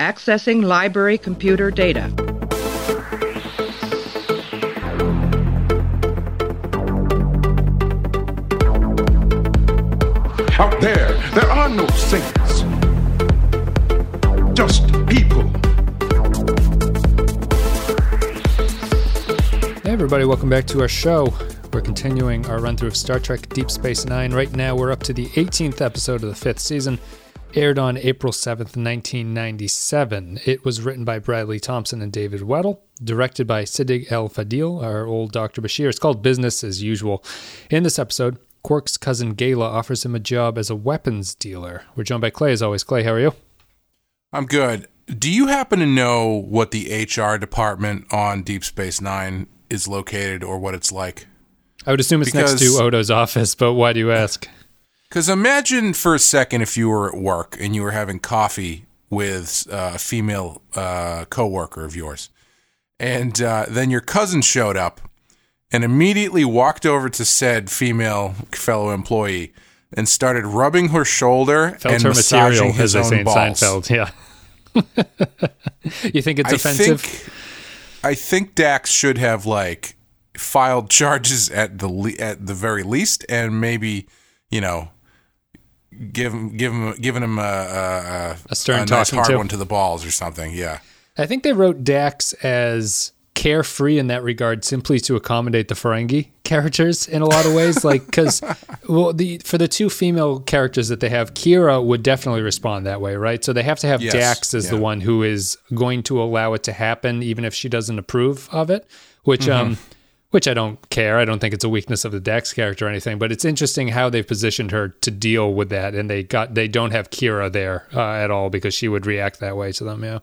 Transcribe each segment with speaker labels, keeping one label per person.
Speaker 1: Accessing library computer data.
Speaker 2: Out there, there are no saints. Just people.
Speaker 3: Hey, everybody, welcome back to our show. We're continuing our run through of Star Trek Deep Space Nine. Right now, we're up to the 18th episode of the fifth season, aired on April 7th, 1997. It was written by Bradley Thompson and David Weddle, directed by Siddig El Fadil, our old Dr. Bashir. It's called Business as Usual. In this episode, Quark's cousin Gaila offers him a job as a weapons dealer. We're joined by Clay as always. Clay, how are you?
Speaker 4: I'm good. Do you happen to know what the HR department on Deep Space Nine is located or what it's like?
Speaker 3: I would assume it's next to Odo's office, but why do you ask?
Speaker 4: Because imagine for a second if you were at work and you were having coffee with uh, a female uh, coworker of yours, and uh, then your cousin showed up and immediately walked over to said female fellow employee and started rubbing her shoulder
Speaker 3: Felt
Speaker 4: and
Speaker 3: her
Speaker 4: massaging
Speaker 3: material,
Speaker 4: his
Speaker 3: as they say in
Speaker 4: balls.
Speaker 3: Seinfeld. Yeah. you think it's
Speaker 4: I
Speaker 3: offensive?
Speaker 4: think I think Dax should have like filed charges at the le- at the very least, and maybe you know give him give him given him a a,
Speaker 3: A stern
Speaker 4: a nice hard
Speaker 3: to.
Speaker 4: one to the balls or something. Yeah,
Speaker 3: I think they wrote Dax as carefree in that regard simply to accommodate the Ferengi characters in a lot of ways like because well the for the two female characters that they have Kira would definitely respond that way right so they have to have
Speaker 4: Yes,
Speaker 3: Dax as the one who is going to allow it to happen even if she doesn't approve of it which um
Speaker 4: Mm-hmm.
Speaker 3: Which I don't care. I don't think it's a weakness of the Dax character or anything, but it's interesting how they've positioned her to deal with that, and they got they don't have Kira there uh, at all because she would react that way to them. Yeah.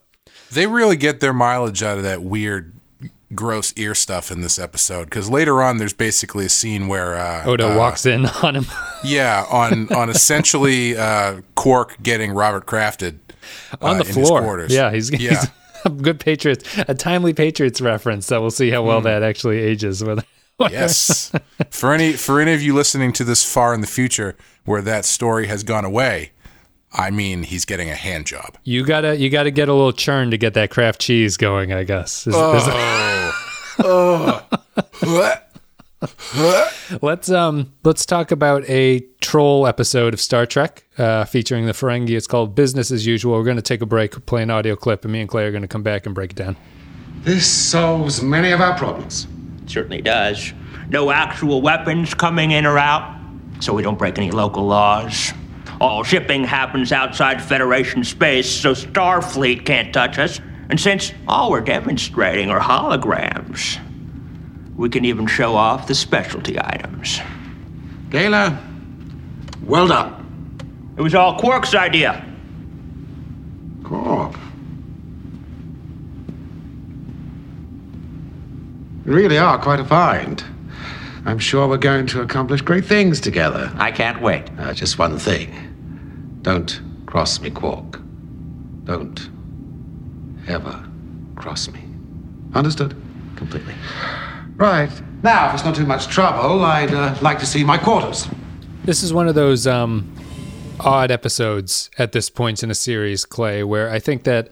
Speaker 4: they really get their mileage out of that weird. Gross ear stuff in this episode because later on there's basically a scene where uh,
Speaker 3: Odo
Speaker 4: uh,
Speaker 3: walks in on him.
Speaker 4: yeah on on essentially uh, Quark getting Robert Krafted
Speaker 3: on
Speaker 4: uh,
Speaker 3: the
Speaker 4: in his
Speaker 3: floor.
Speaker 4: quarters.
Speaker 3: Yeah, he's,
Speaker 4: yeah.
Speaker 3: he's good Patriots, a timely Patriots reference. That we'll see how well hmm. that actually ages. With
Speaker 4: Yes. for any for any of you listening to this far in the future where that story has gone away, I mean he's getting a hand job.
Speaker 3: you gotta you gotta get a little churn to get that Kraft cheese going. I guess. Is- is- oh. Oh. let's um let's talk about a troll episode of Star Trek uh, featuring the Ferengi. It's called Business as Usual. We're going to take a break, play an audio clip, and me and Clay are going to come back and break it down.
Speaker 2: This solves many of our problems.
Speaker 5: It Certainly does. No actual weapons coming in or out, so we don't break any local laws. All shipping happens outside Federation space, so Starfleet can't touch us. And since all we're demonstrating are holograms, we can even show off the specialty items.
Speaker 2: Gaila, well done.
Speaker 5: It was all Quark's idea.
Speaker 2: Quark. You really are quite a find. I'm sure we're going to accomplish great things together.
Speaker 5: I can't wait.
Speaker 2: Uh, just one thing. Don't cross me, Quark. Don't ever cross me. Understood?
Speaker 5: Completely.
Speaker 2: Right. Now, if it's not too much trouble, I'd uh, like to see my quarters.
Speaker 3: This is one of those um, odd episodes at this point in a series, Clay, where I think that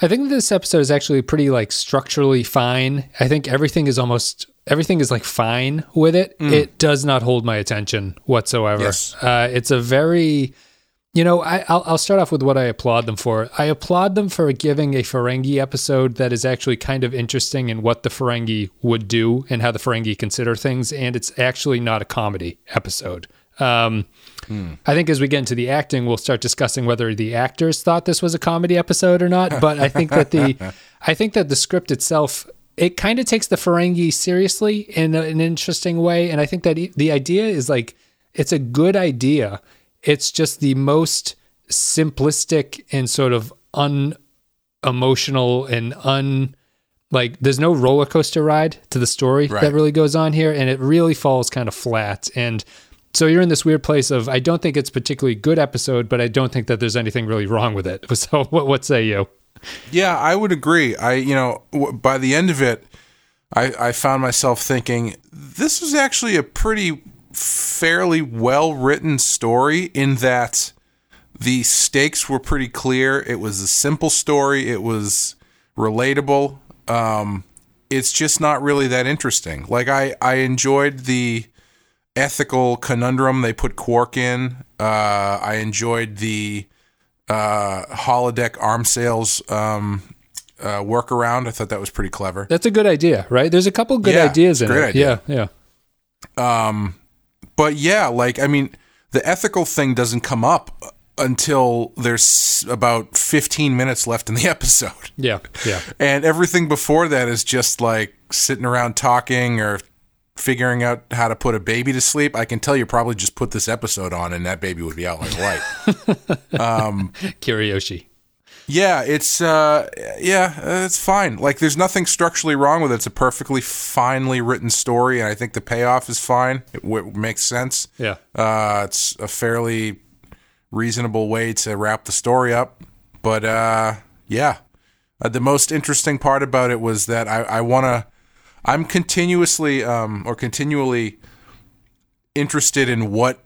Speaker 3: I think this episode is actually pretty like structurally fine. I think everything is almost everything is like fine with it. It does not hold my attention whatsoever.
Speaker 4: Yes.
Speaker 3: Uh, it's a very you know, I, I'll, I'll start off with what I applaud them for. I applaud them for giving a Ferengi episode that is actually kind of interesting in what the Ferengi would do and how the Ferengi consider things, and it's actually not a comedy episode. Um, I think as we get into the acting, we'll start discussing whether the actors thought this was a comedy episode or not. But I think that the, I think that the script itself, it kind of takes the Ferengi seriously in an interesting way, and I think that the idea is like it's a good idea. It's just the most simplistic and sort of unemotional and un like there's no roller coaster ride to the story that really goes on here and it really falls kind of flat and so you're in this weird place of I don't think it's a particularly good episode, but I don't think that there's anything really wrong with it. So what what say you?
Speaker 4: Yeah, I would agree. I, you know, by the end of it, I, I found myself thinking this was actually a pretty fairly well written story in that The stakes were pretty clear. It was a simple story. It was relatable. Um, it's just not really that interesting. Like I, I enjoyed the ethical conundrum they put Quark in. Uh, I enjoyed the uh, holodeck arm sales um, uh, workaround. I thought that was pretty clever.
Speaker 3: That's a good idea, right? There's a couple good
Speaker 4: Yeah,
Speaker 3: ideas in it.
Speaker 4: idea.
Speaker 3: Yeah, yeah.
Speaker 4: But yeah, like I mean, the ethical thing doesn't come up until there's about 15 minutes left in the episode.
Speaker 3: Yeah, yeah.
Speaker 4: And everything before that is just like sitting around talking or figuring out how to put a baby to sleep. I can tell you probably just put this episode on and that baby would be out like light.
Speaker 3: Um, Kirayoshi.
Speaker 4: Yeah, it's uh yeah, uh, it's fine. Like there's nothing structurally wrong with it. It's a perfectly finely written story and I think the payoff is fine. It w- makes sense.
Speaker 3: Yeah.
Speaker 4: Uh it's a fairly reasonable way to wrap the story up. But uh yeah. Uh, the most interesting part about it was that I, I want to. I'm continuously um, or continually interested in what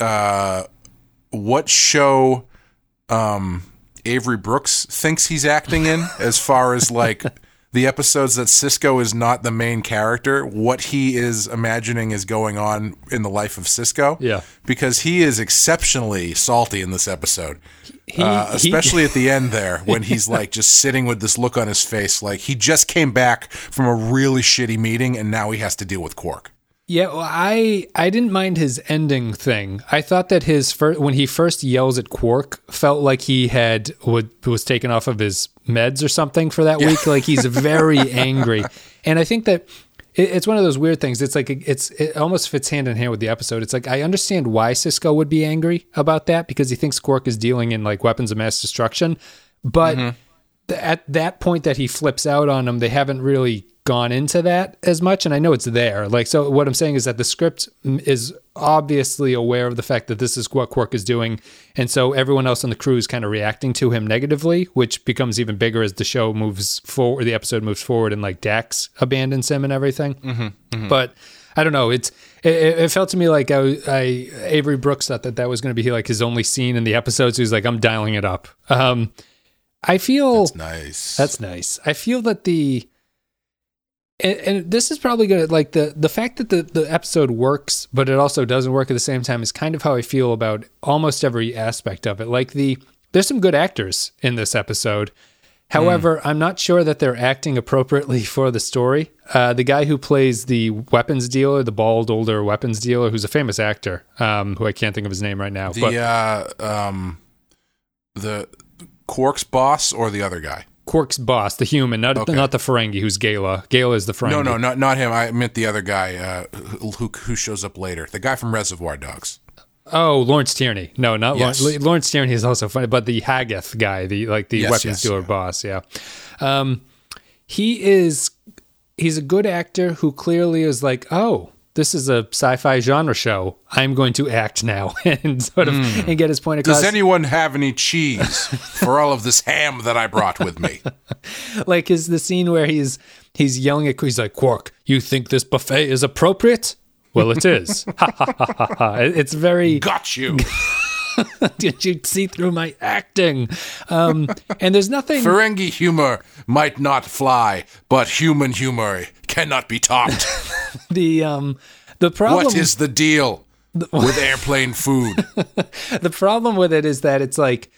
Speaker 4: uh, what show um, Avery Brooks thinks he's acting in, as far as like the episodes that Sisko is not the main character, what he is imagining is going on in the life of Sisko.
Speaker 3: Yeah.
Speaker 4: because he is exceptionally salty in this episode.
Speaker 3: He-
Speaker 4: uh,
Speaker 3: he-
Speaker 4: especially at the end there when he's like just sitting with this look on his face like he just came back from a really shitty meeting and now he has to deal with Quark.
Speaker 3: Yeah, well, I I didn't mind his ending thing. I thought that his first when he first yells at Quark felt like he had would, was taken off of his meds or something for that week. Like he's very angry, and I think that it, it's one of those weird things. It's like it's it almost fits hand in hand with the episode. It's like I understand why Sisko would be angry about that because he thinks Quark is dealing in like weapons of mass destruction, but th- at that point that he flips out on him, they haven't really gone into that as much. And I know it's there. Like, so what I'm saying is that the script mm, is obviously aware of the fact that this is what Quark is doing. And so everyone else on the crew is kind of reacting to him negatively, which becomes even bigger as the show moves forward, the episode moves forward and like Dax abandons him and everything. But I don't know. It's, it, it felt to me like I, I, Avery Brooks thought that that was going to be like his only scene in the episode. So he's like, I'm dialing it up. Um, I feel that's
Speaker 4: Nice.
Speaker 3: that's nice. I feel that the and, and this is probably good. Like the the fact that the the episode works, but it also doesn't work at the same time is kind of how I feel about almost every aspect of it. Like the there's some good actors in this episode. However, I'm not sure that they're acting appropriately for the story. Uh, the guy who plays the weapons dealer, the bald older weapons dealer, who's a famous actor, um, who I can't think of his name right now.
Speaker 4: the
Speaker 3: but
Speaker 4: uh, um, the Quark's boss or the other guy?
Speaker 3: Quark's boss, the human, not
Speaker 4: Okay.
Speaker 3: not the Ferengi, who's Gaila. Gaila is the Ferengi.
Speaker 4: No, no, not not him. I meant the other guy uh, who, who shows up later. The guy from Reservoir Dogs.
Speaker 3: Oh, Lawrence Tierney. No, not
Speaker 4: Yes.
Speaker 3: Lawrence. Lawrence Tierney is also funny, but the Hagath guy, the like the
Speaker 4: Yes,
Speaker 3: weapons
Speaker 4: yes,
Speaker 3: dealer
Speaker 4: yeah.
Speaker 3: boss. Yeah, um, he is. He's a good actor who clearly is like, oh, this is a sci-fi genre show. I'm going to act now and sort of and get his point across.
Speaker 4: Does anyone have any cheese for all of this ham that I brought with me?
Speaker 3: like is the scene where he's he's yelling at he's like Quark, you think this buffet is appropriate? Well, it is. Ha, ha, ha, ha, ha. It's very
Speaker 4: Got you.
Speaker 3: Did you see through my acting? Um, and there's nothing.
Speaker 4: Ferengi humor might not fly, but human humor cannot be topped.
Speaker 3: the um, the problem
Speaker 4: what is the deal with airplane food?
Speaker 3: the problem with it is that it's like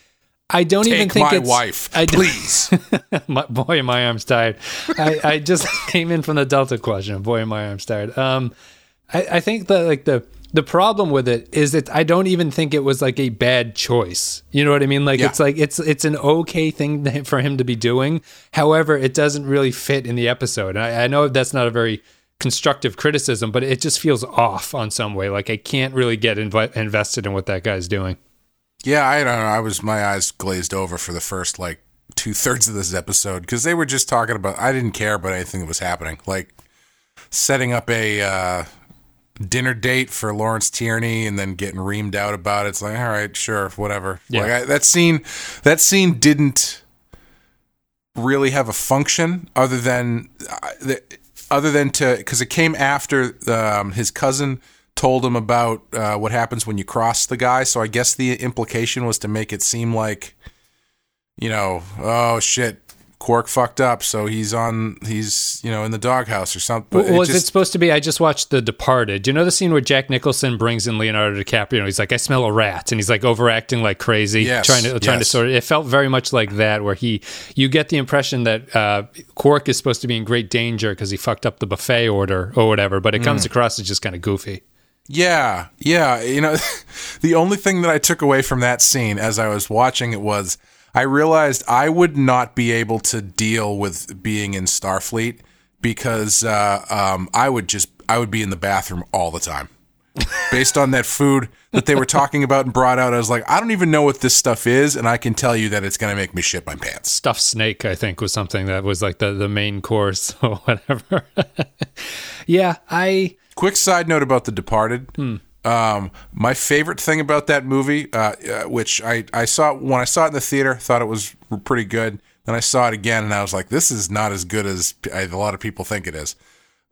Speaker 3: I don't even
Speaker 4: Take
Speaker 3: think
Speaker 4: my
Speaker 3: it's
Speaker 4: wife,
Speaker 3: I
Speaker 4: please.
Speaker 3: my, boy, my arm's tired. I, I just came in from the Delta Quadrant. Boy, my arm's tired. Um, I, I think that like the the problem with it is that I don't even think it was like a bad choice. You know what I mean? Like
Speaker 4: Yeah.
Speaker 3: it's like it's it's an okay thing for him to be doing. However, it doesn't really fit in the episode. And I, I know that's not a very constructive criticism, but it just feels off on some way. Like I can't really get invi- invested in what that guy's doing.
Speaker 4: Yeah, I don't know. I was my eyes glazed over for the first like two thirds of this episode because they were just talking about. I didn't care about anything that was happening, like setting up a uh, dinner date for Lawrence Tierney and then getting reamed out about it. It's like, all right, sure, whatever.
Speaker 3: Yeah.
Speaker 4: Like I, that scene, that scene didn't really have a function other than uh, the, other than to because it came after um, his cousin told him about uh, what happens when you cross the guy. So I guess the implication was to make it seem like, you know, oh shit, Quark fucked up, so he's on, he's you know in the doghouse or something. But
Speaker 3: was it,
Speaker 4: just-
Speaker 3: supposed to be? I just watched The Departed. Do you know the scene where Jack Nicholson brings in Leonardo DiCaprio? He's like, "I smell a rat," and he's like overacting like crazy,
Speaker 4: Yes,
Speaker 3: trying to trying to sort of. It felt very much like that, where he, you get the impression that uh, Quark is supposed to be in great danger because he fucked up the buffet order or whatever, but it comes
Speaker 4: Mm.
Speaker 3: across as just kind of goofy.
Speaker 4: Yeah, yeah. You know, the only thing that I took away from that scene as I was watching it was I realized I would not be able to deal with being in Starfleet because uh, um, I would just I would be in the bathroom all the time. Based on that food that they were talking about and brought out, I was like, I don't even know what this stuff is, and I can tell you that it's going to make me shit my pants.
Speaker 3: Stuffed snake, I think, was something that was like the the main course or whatever. yeah, I.
Speaker 4: Quick side note about The Departed. Um, my favorite thing about that movie, uh, uh, which I, I saw when I saw it in the theater, thought it was pretty good. Then I saw it again, and I was like, "This is not as good as p- a lot of people think it is."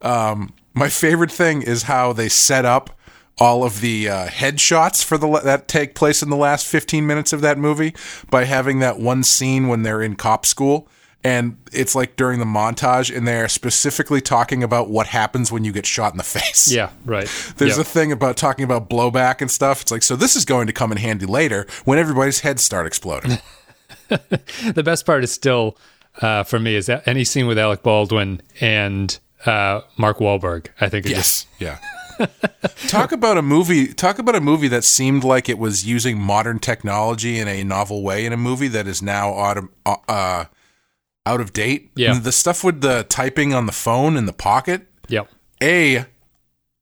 Speaker 4: Um, my favorite thing is how they set up all of the uh, headshots for the that take place in the last 15 minutes of that movie by having that one scene when they're in cop school and it's like during the montage and they're specifically talking about what happens when you get shot in the face.
Speaker 3: Yeah, right.
Speaker 4: There's
Speaker 3: Yep.
Speaker 4: a thing about talking about blowback and stuff. It's like, so this is going to come in handy later when everybody's heads start exploding.
Speaker 3: the best part is still uh, for me is that any scene with Alec Baldwin and uh, Mark Wahlberg. I think it just
Speaker 4: yes. Yeah. talk about a movie. Talk about a movie that seemed like it was using modern technology in a novel way in a movie that is now out of, uh, out of date.
Speaker 3: Yeah.
Speaker 4: The stuff with the typing on the phone in the pocket.
Speaker 3: Yep.
Speaker 4: A,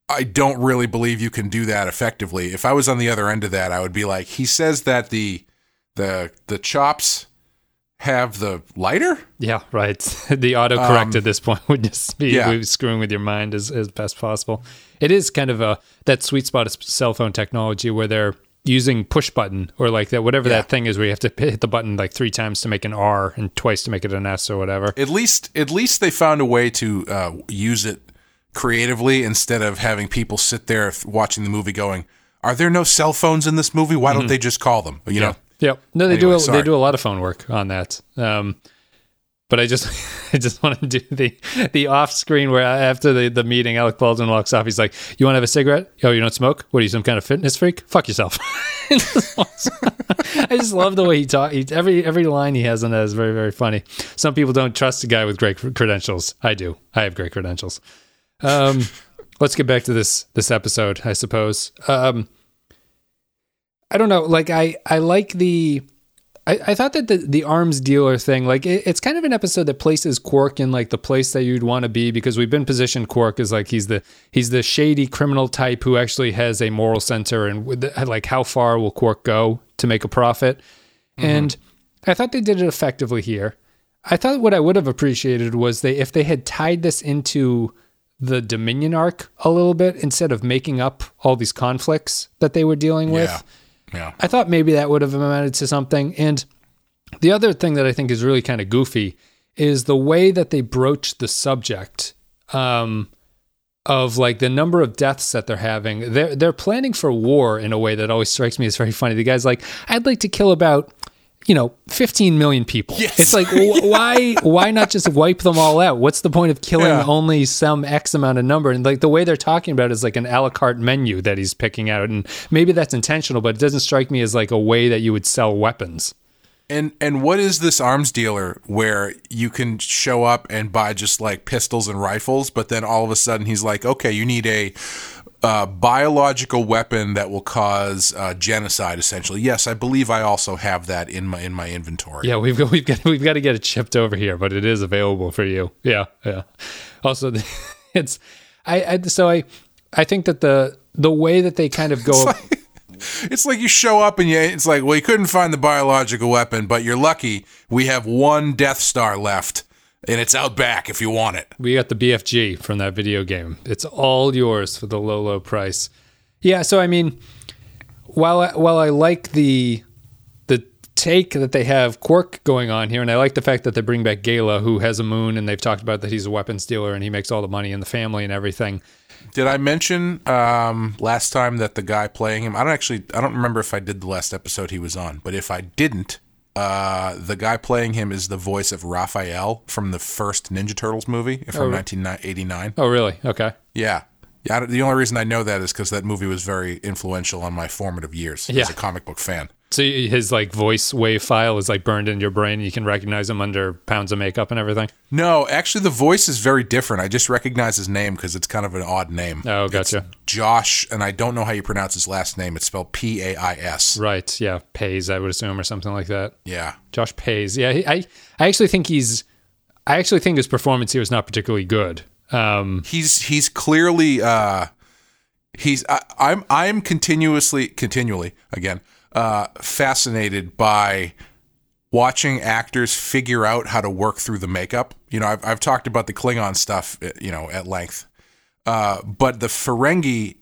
Speaker 4: I don't really believe you can do that effectively. If I was on the other end of that, I would be like, he says that the the the chops have the lighter.
Speaker 3: Yeah, right. the autocorrect at this point would just be
Speaker 4: Um, yeah.
Speaker 3: be screwing with your mind as, as best possible. It is kind of a that sweet spot of cell phone technology where they're using push button or like that whatever
Speaker 4: Yeah.
Speaker 3: that thing is where you have to hit the button like three times to make an R and twice to make it an S or whatever.
Speaker 4: At least at least they found a way to uh, use it creatively instead of having people sit there f- watching the movie going, "Are there no cell phones in this movie? Why don't they just call them?" You know.
Speaker 3: Yep. No, they
Speaker 4: Anyway,
Speaker 3: do. A,
Speaker 4: sorry.
Speaker 3: they do a lot of phone work on that. Um, but I just, I just want to do the the off screen where after the, the meeting, Alec Baldwin walks off. He's like, "You want to have a cigarette? Oh, you don't smoke? What are you, some kind of fitness freak? Fuck yourself." I just love the way he talks. Every every line he has on that is very very funny. Some people don't trust a guy with great credentials. I do. I have great credentials. Um, let's get back to this this episode. I suppose. Um, I don't know. Like I, I like the. I, I thought that the the arms dealer thing, like it, it's kind of an episode that places Quark in like the place that you'd want to be because we've been positioned Quark as like he's the he's the shady criminal type who actually has a moral center and like how far will Quark go to make a profit, mm-hmm. and I thought they did it effectively here. I thought what I would have appreciated was they if they had tied this into the Dominion arc a little bit instead of making up all these conflicts that they were dealing with.
Speaker 4: Yeah. Yeah.
Speaker 3: I thought maybe that would have amounted to something. And the other thing that I think is really kind of goofy is the way that they broach the subject um, of like the number of deaths that they're having. They're they're planning for war in a way that always strikes me as very funny. The guy's like, I'd like to kill about you know 15 million people.
Speaker 4: Yes.
Speaker 3: It's like wh- why why not just wipe them all out? What's the point of killing
Speaker 4: Yeah.
Speaker 3: only some X amount of number? And like the way they're talking about it is like an a la carte menu that he's picking out, and maybe that's intentional, but it doesn't strike me as like a way that you would sell weapons.
Speaker 4: And and what is this arms dealer where you can show up and buy just like pistols and rifles, but then all of a sudden he's like, okay, you need a uh, biological weapon that will cause uh, genocide. Essentially, yes, I believe I also have that in my in my inventory.
Speaker 3: Yeah, we've got we've got we've got to get it shipped over here, but it is available for you. Yeah, yeah. Also, it's I, I so I I think that the the way that they kind of go.
Speaker 4: It's like you show up and you, it's like, well, you couldn't find the biological weapon, but you're lucky we have one Death Star left, and it's out back if you want it.
Speaker 3: we got the BFG from that video game. It's all yours for the low, low price. Yeah, so I mean, while I, while I like the the take that they have Quark going on here, and I like the fact that they bring back Gaila, who has a moon, and they've talked about that he's a weapons dealer and he makes all the money in the family and everything.
Speaker 4: Did I mention um, last time that the guy playing him? I don't actually. I don't remember if I did the last episode he was on, but if I didn't, uh, the guy playing him is the voice of Raphael from the first Ninja Turtles movie from 1989.
Speaker 3: Oh, really? Okay.
Speaker 4: Yeah. Yeah, the only reason I know that is because that movie was very influential on my formative years
Speaker 3: Yeah.
Speaker 4: as a comic book fan.
Speaker 3: So his like voice wave file is like burned in your brain. You can recognize him under pounds of makeup and everything.
Speaker 4: No, actually, the voice is very different. I just recognize his name because it's kind of an odd name.
Speaker 3: Oh,
Speaker 4: It's
Speaker 3: gotcha.
Speaker 4: Josh, and I don't know how you pronounce his last name. It's spelled P A I S.
Speaker 3: Right. Yeah. Pays, I would assume, or something like that.
Speaker 4: Yeah.
Speaker 3: Josh Pays. Yeah. he- I I actually think he's. I actually think his performance here is not particularly good. Um,
Speaker 4: he's he's clearly uh he's I, I'm I'm continuously continually again uh fascinated by watching actors figure out how to work through the makeup. You know, I've I've talked about the Klingon stuff, uh, you know, at length. Uh but the Ferengi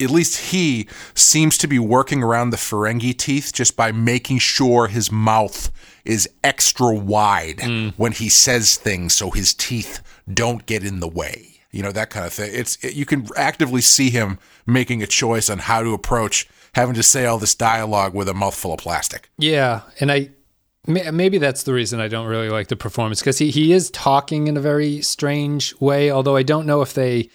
Speaker 4: at least he seems to be working around the Ferengi teeth just by making sure his mouth is extra wide when he says things so his teeth don't get in the way. You know, that kind of thing. It's it, you can actively see him making a choice on how to approach having to say all this dialogue with a mouthful of plastic.
Speaker 3: yeah, and I maybe that's the reason I don't really like the performance because he he is talking in a very strange way. Although I don't know if they.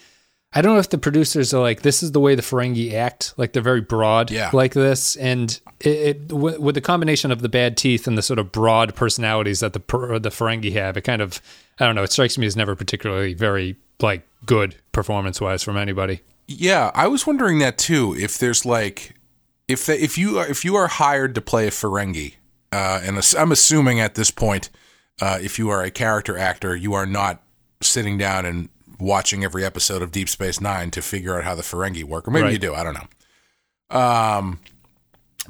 Speaker 3: I don't know if the producers are like, this is the way the Ferengi act. Like they're very broad
Speaker 4: Yeah.
Speaker 3: like this. And it, it w- with the combination of the bad teeth and the sort of broad personalities that the per- the Ferengi have, it kind of, I don't know, it strikes me as never particularly very like good performance wise from anybody.
Speaker 4: Yeah, I was wondering that too. If there's like, if the, if you are if you are hired to play a Ferengi, uh, and I'm assuming at this point, uh, if you are a character actor, you are not sitting down and watching every episode of Deep Space Nine to figure out how the Ferengi work, or maybe
Speaker 3: Right.
Speaker 4: you do. I don't know. Um,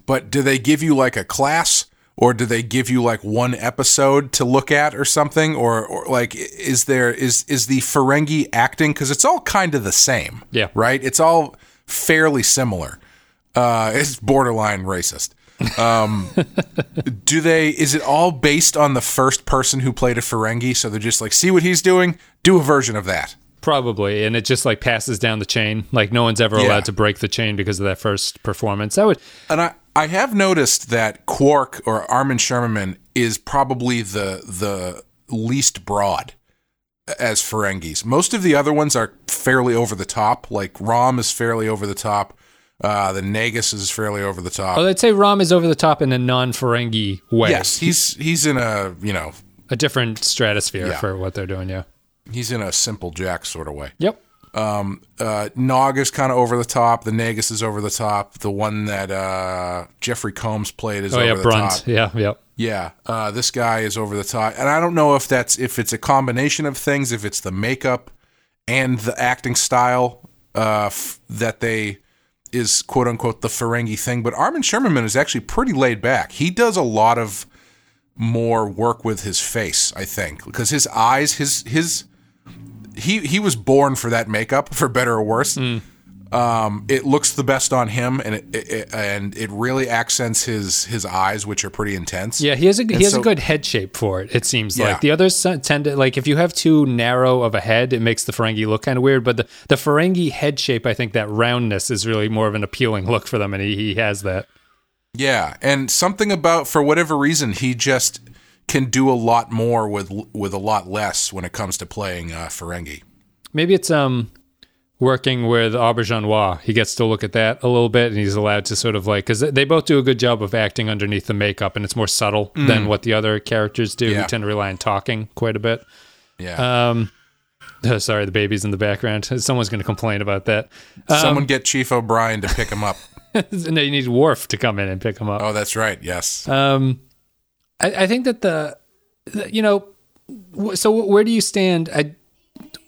Speaker 4: but do they give you like a class? Or do they give you like one episode to look at or something? Or, or like, is there is is the Ferengi acting because it's all kind of the same?
Speaker 3: Yeah.
Speaker 4: right. It's all fairly similar. Uh, it's borderline racist. Um, do they? Is it all based on the first person who played a Ferengi? So they're just like, see what he's doing, do a version of that.
Speaker 3: Probably, and it just like passes down the chain. Like no one's ever
Speaker 4: Yeah.
Speaker 3: allowed to break the chain because of that first performance. That would,
Speaker 4: And I, I have noticed that Quark or Armin Shimerman is probably the the least broad as Ferengis. Most of the other ones are fairly over the top. Like Rom is fairly over the top. Uh, the Nagus is fairly over the top.
Speaker 3: oh, I'd say Rom is over the top in a non-Ferengi way.
Speaker 4: yes, he's he's in a you know
Speaker 3: a different stratosphere
Speaker 4: Yeah.
Speaker 3: for what they're doing. Yeah.
Speaker 4: He's in a simple Jack sort of way.
Speaker 3: Yep.
Speaker 4: Um, uh, Nog is kind of over the top. The Nagus is over the top. The one that uh, Jeffrey Combs played is
Speaker 3: Oh
Speaker 4: over
Speaker 3: yeah,
Speaker 4: the
Speaker 3: Brunt.
Speaker 4: top.
Speaker 3: Yeah. Yep.
Speaker 4: Yeah, uh, this guy is over the top, and I don't know if that's if it's a combination of things, if it's the makeup and the acting style uh, f- that they is quote unquote the Ferengi thing. But Armin Shimerman is actually pretty laid back. He does a lot of more work with his face, I think, because his eyes, his his he he was born for that makeup, for better or worse. Um, it looks the best on him, and it, it, it- and it really accents his his eyes, which are pretty intense.
Speaker 3: Yeah, he has a he has
Speaker 4: so-
Speaker 3: a good head shape for it. It seems
Speaker 4: Yeah.
Speaker 3: like the others tend to like if you have too narrow of a head, it makes the Ferengi look kind of weird. But the the Ferengi head shape, I think that roundness is really more of an appealing look for them, and he, he has that.
Speaker 4: Yeah, and something about for whatever reason he just can do a lot more with with a lot less when it comes to playing uh, Ferengi.
Speaker 3: Maybe it's um working with Auberjonois. He gets to look at that a little bit, and he's allowed to sort of like because they both do a good job of acting underneath the makeup, and it's more subtle than what the other characters do,
Speaker 4: Yeah.
Speaker 3: who tend to rely on talking quite a bit.
Speaker 4: Yeah,
Speaker 3: Um, oh, sorry, the baby's in the background. Someone's going to complain about that.
Speaker 4: someone get Chief O'Brien to pick him up.
Speaker 3: no, you need Worf to come in and pick him up.
Speaker 4: oh, that's right. Yes.
Speaker 3: Um, I, I think that the, the- you know, so where do you stand? I,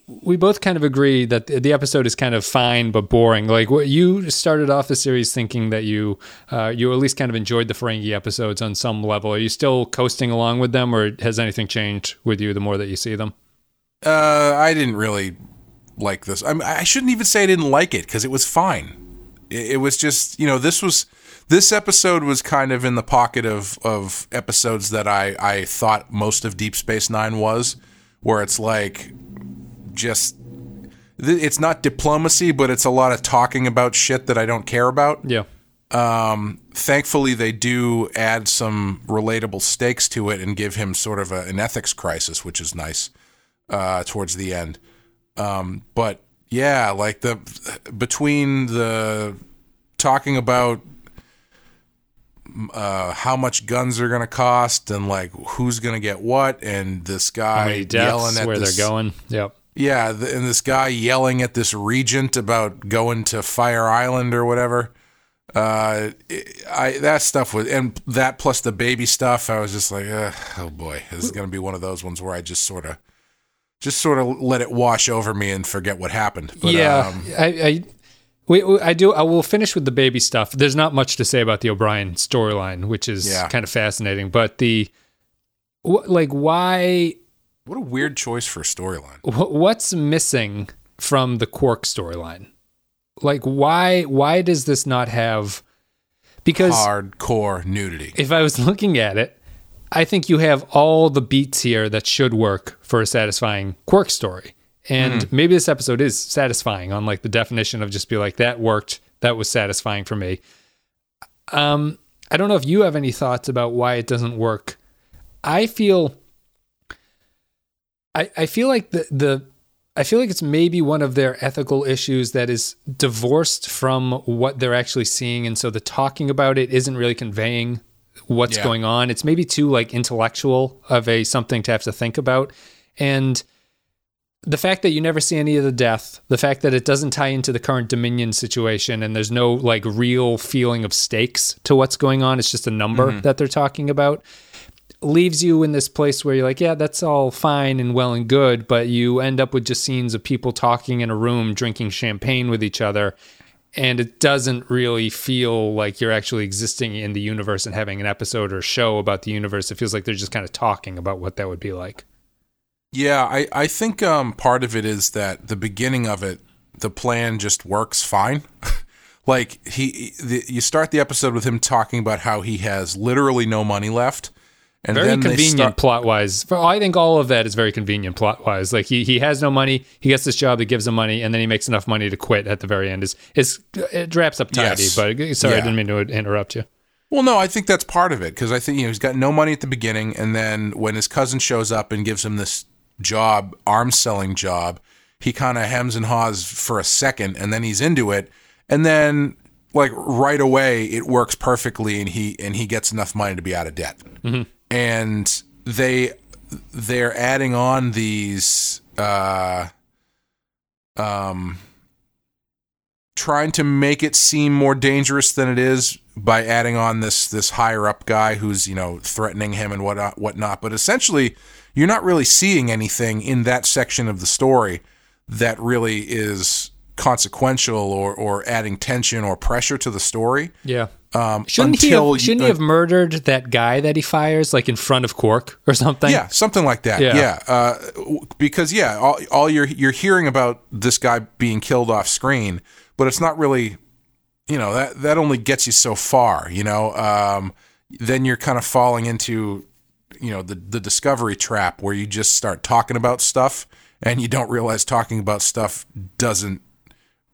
Speaker 3: we both kind of agree that the, episode is kind of fine but boring. Like what you started off the series thinking that you, uh, you at least kind of enjoyed the Ferengi episodes on some level. Are you still coasting along with them, or has anything changed with you the more that you see them?
Speaker 4: Uh, I didn't really like this. I, I shouldn't even say I didn't like it because it was fine. It, it was just you know this was this episode was kind of in the pocket of of episodes that I I thought most of Deep Space Nine was, where it's like just it's not diplomacy, but it's a lot of talking about shit that I don't care about.
Speaker 3: Yeah.
Speaker 4: Um, thankfully, they do add some relatable stakes to it and give him sort of a, an ethics crisis, which is nice uh, towards the end. Um, but yeah, like the between the talking about uh, how much guns are going to cost and like who's going to get what, and this guy yelling at
Speaker 3: where
Speaker 4: this,
Speaker 3: they're going. Yep.
Speaker 4: yeah, th- and this guy yelling at this regent about going to Fire Island or whatever. Uh, it- I that stuff was, and that plus the baby stuff. I was just like, oh boy, this is gonna be one of those ones where I just sort of, just sort of let it wash over me and forget what happened. But,
Speaker 3: yeah,
Speaker 4: um,
Speaker 3: I, I, we, we- I do. I will finish with the baby stuff. There's not much to say about the O'Brien storyline, which is
Speaker 4: Yeah.
Speaker 3: kind of fascinating. But the, wh- like, why?
Speaker 4: what a weird choice for a storyline.
Speaker 3: wh- What's missing from the Quark storyline? Like, why? Why does this not have? Because
Speaker 4: Hardcore nudity.
Speaker 3: if I was looking at it, I think you have all the beats here that should work for a satisfying Quark story. And maybe this episode is satisfying on like the definition of just be like that worked, that was satisfying for me. Um I don't know if you have any thoughts about why it doesn't work. I feel I I feel like the the I feel like it's maybe one of their ethical issues that is divorced from what they're actually seeing and so the talking about it isn't really conveying what's
Speaker 4: Yeah.
Speaker 3: going on. It's maybe too like intellectual of a something to have to think about. And the fact that you never see any of the death, the fact that it doesn't tie into the current Dominion situation and there's no like real feeling of stakes to what's going on, it's just a number mm-hmm. that they're talking about, leaves you in this place where you're like, yeah, that's all fine and well and good, but you end up with just scenes of people talking in a room, drinking champagne with each other. And it doesn't really feel like you're actually existing in the universe and having an episode or show about the universe. It feels like they're just kind of talking about what that would be like.
Speaker 4: Yeah, I, I think um, part of it is that the beginning of it, the plan just works fine. like he, the, you start the episode with him talking about how he has literally no money left, and
Speaker 3: very convenient
Speaker 4: start-
Speaker 3: plot wise. I think all of that is very convenient plot wise. Like he he has no money, he gets this job that gives him money, and then he makes enough money to quit at the very end. Is is it wraps up tidy?
Speaker 4: Yes.
Speaker 3: But sorry, I didn't mean to interrupt you.
Speaker 4: Well, no, I think that's part of it because I think you know he's got no money at the beginning, and then when his cousin shows up and gives him this job, arms selling job, he kind of hems and haws for a second, and then he's into it, and then like right away it works perfectly, and he and he gets enough money to be out of debt, and they they're adding on these uh um trying to make it seem more dangerous than it is by adding on this this higher up guy who's you know threatening him and what whatnot. But essentially, you're not really seeing anything in that section of the story that really is consequential or or adding tension or pressure to the story.
Speaker 3: Yeah.
Speaker 4: Um,
Speaker 3: Shouldn't he have, shouldn't
Speaker 4: you,
Speaker 3: he have murdered that guy that he fires like in front of Quark or something?
Speaker 4: Yeah, something like that.
Speaker 3: Yeah.
Speaker 4: Yeah, Uh, because yeah, all, all you're you're hearing about this guy being killed off screen, but it's not really, you know, that that only gets you so far. You know, um, then you're kind of falling into, you know, the the discovery trap where you just start talking about stuff and you don't realize talking about stuff doesn't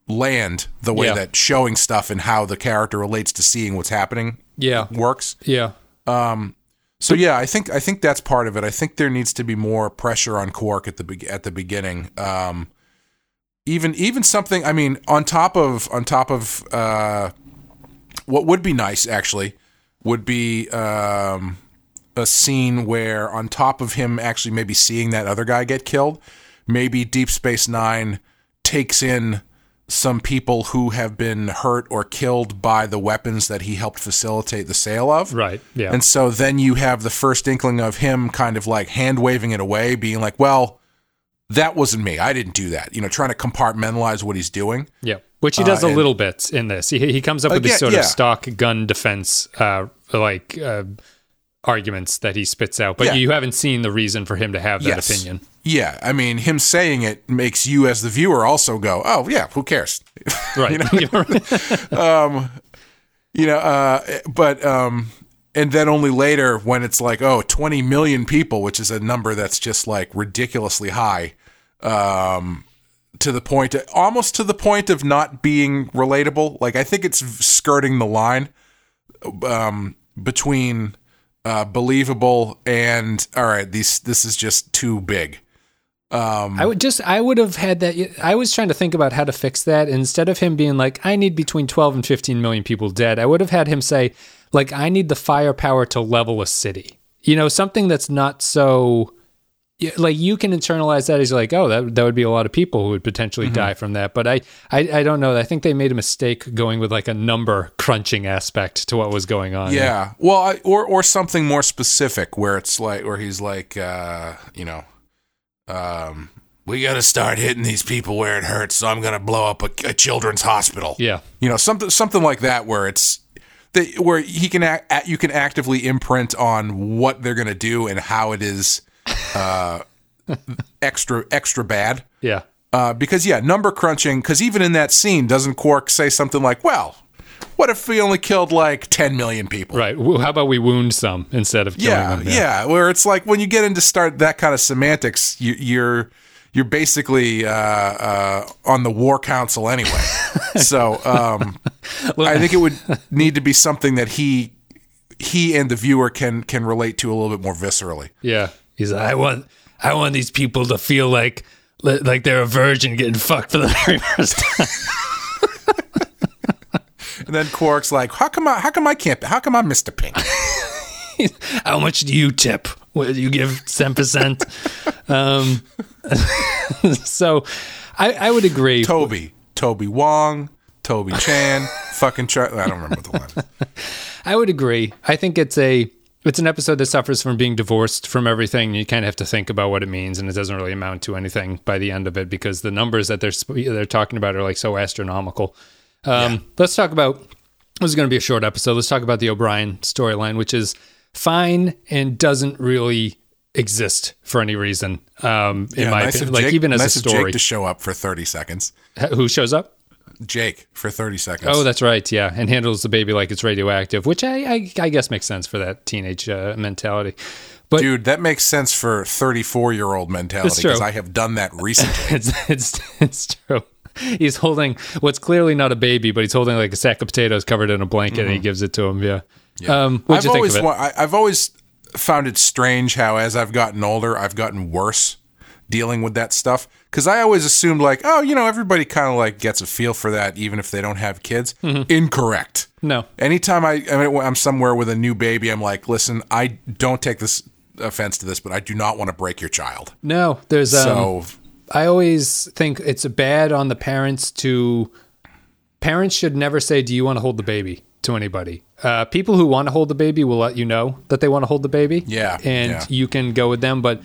Speaker 4: land the way
Speaker 3: Yeah.
Speaker 4: that showing stuff and how the character relates to seeing what's happening
Speaker 3: Yeah.
Speaker 4: works.
Speaker 3: Yeah.
Speaker 4: um So yeah, I think I think that's part of it. I think there needs to be more pressure on Quark at the be- at the beginning. Um, even even something. I mean, on top of on top of uh, what would be nice actually would be um, a scene where on top of him actually maybe seeing that other guy get killed, maybe Deep Space Nine takes in some people who have been hurt or killed by the weapons that he helped facilitate the sale of.
Speaker 3: Right. Yeah.
Speaker 4: And so then you have the first inkling of him kind of like hand waving it away, being like, well, that wasn't me. I didn't do that. You know, trying to compartmentalize what he's doing.
Speaker 3: Yeah, which he does
Speaker 4: Uh,
Speaker 3: a little bit in this. He he comes up with these
Speaker 4: Again,
Speaker 3: sort
Speaker 4: yeah.
Speaker 3: of stock gun defense, uh, like uh, arguments that he spits out, but
Speaker 4: Yeah.
Speaker 3: you haven't seen the reason for him to have that
Speaker 4: Yes.
Speaker 3: opinion.
Speaker 4: Yeah. I mean, him saying it makes you as the viewer also go, oh, yeah, who cares?
Speaker 3: Right.
Speaker 4: you know, um, you know uh, but um, and then only later when it's like, oh, 20 million people, which is a number that's just like ridiculously high, um, to the point, almost to the point of not being relatable. Like I think it's skirting the line um, between uh, believable and all right, these this is just too big. Um,
Speaker 3: I would just, I would have had that. I was trying to think about how to fix that. Instead of him being like, I need between 12 and 15 million people dead, I would have had him say, like, I need the firepower to level a city. You know, something that's not so, like, you can internalize that as like, oh, that, that would be a lot of people who would potentially
Speaker 4: Mm-hmm.
Speaker 3: die from that. But I, I, I don't know. I think they made a mistake going with like a number crunching aspect to what was going on.
Speaker 4: Yeah. Well, I, or or something more specific where it's like where he's like uh, you know, um we got to start hitting these people where it hurts, so I'm going to blow up a, a children's hospital.
Speaker 3: Yeah.
Speaker 4: You know, something something like that where it's where he can act, act- you can actively imprint on what they're going to do and how it is uh extra extra bad.
Speaker 3: Yeah.
Speaker 4: Uh, because yeah, number crunching. Because even in that scene, doesn't Quark say something like, "Well, what if we only killed like 10 million people?"
Speaker 3: Right. Well, How about we wound some instead of killing
Speaker 4: Yeah,
Speaker 3: them?
Speaker 4: yeah, Yeah. Where it's like when you get into start that kind of semantics, you, you're you're basically uh, uh, on the war council anyway. so um, I think it would need to be something that he he and the viewer can can relate to a little bit more viscerally.
Speaker 3: Yeah. He's like, I want, I want these people to feel like, like they're a virgin getting fucked for the very first time.
Speaker 4: And then Quark's like, "How come I? How come I can't? How come I'm Mr. Pink?"
Speaker 3: How much do you tip? What, you give ten percent. um, so, I, I would agree.
Speaker 4: Toby, Toby Wong, Toby Chan, fucking Char- I don't remember the one.
Speaker 3: I would agree. I think it's a it's an episode that suffers from being divorced from everything. You kind of have to think about what it means, and it doesn't really amount to anything by the end of it because the numbers that they're they're talking about are like so astronomical. Um, Let's talk about. This is going to be a short episode. Let's talk about the O'Brien storyline, which is fine and doesn't really exist for any reason. Um, in
Speaker 4: Yeah,
Speaker 3: my
Speaker 4: nice
Speaker 3: opinion,
Speaker 4: of
Speaker 3: like
Speaker 4: Jake,
Speaker 3: even as
Speaker 4: nice
Speaker 3: a
Speaker 4: Jake
Speaker 3: story,
Speaker 4: to show up for thirty seconds.
Speaker 3: who shows up?
Speaker 4: Jake for thirty seconds.
Speaker 3: Oh, that's right. Yeah, and handles the baby like it's radioactive, which I I, I guess makes sense for that teenage uh, mentality. But
Speaker 4: Dude, that makes sense for 34 year old mentality because I have done that recently.
Speaker 3: it's it's it's true. He's holding what's clearly not a baby, but he's holding like a sack of potatoes covered in a blanket, and he gives it to him. Yeah. Um, what'd
Speaker 4: Mm-hmm. I've
Speaker 3: you think
Speaker 4: always,
Speaker 3: of it?
Speaker 4: I, I've always found it strange how, as I've gotten older, I've gotten worse dealing with that stuff. Because I always assumed, like, oh, you know, everybody kind of like gets a feel for that, even if they don't have kids.
Speaker 3: Mm-hmm.
Speaker 4: Incorrect.
Speaker 3: no.
Speaker 4: Anytime I, I mean, I'm somewhere with a new baby, I'm like, listen, I don't take this offense to this, but I do not want to break your child.
Speaker 3: No, there's um,
Speaker 4: So,
Speaker 3: I always think it's bad on the parents to parents should never say, "Do you want to hold the baby?" to anybody. Uh, people who want to hold the baby will let you know that they want to hold the baby.
Speaker 4: Yeah,
Speaker 3: and
Speaker 4: yeah.
Speaker 3: you can go with them, but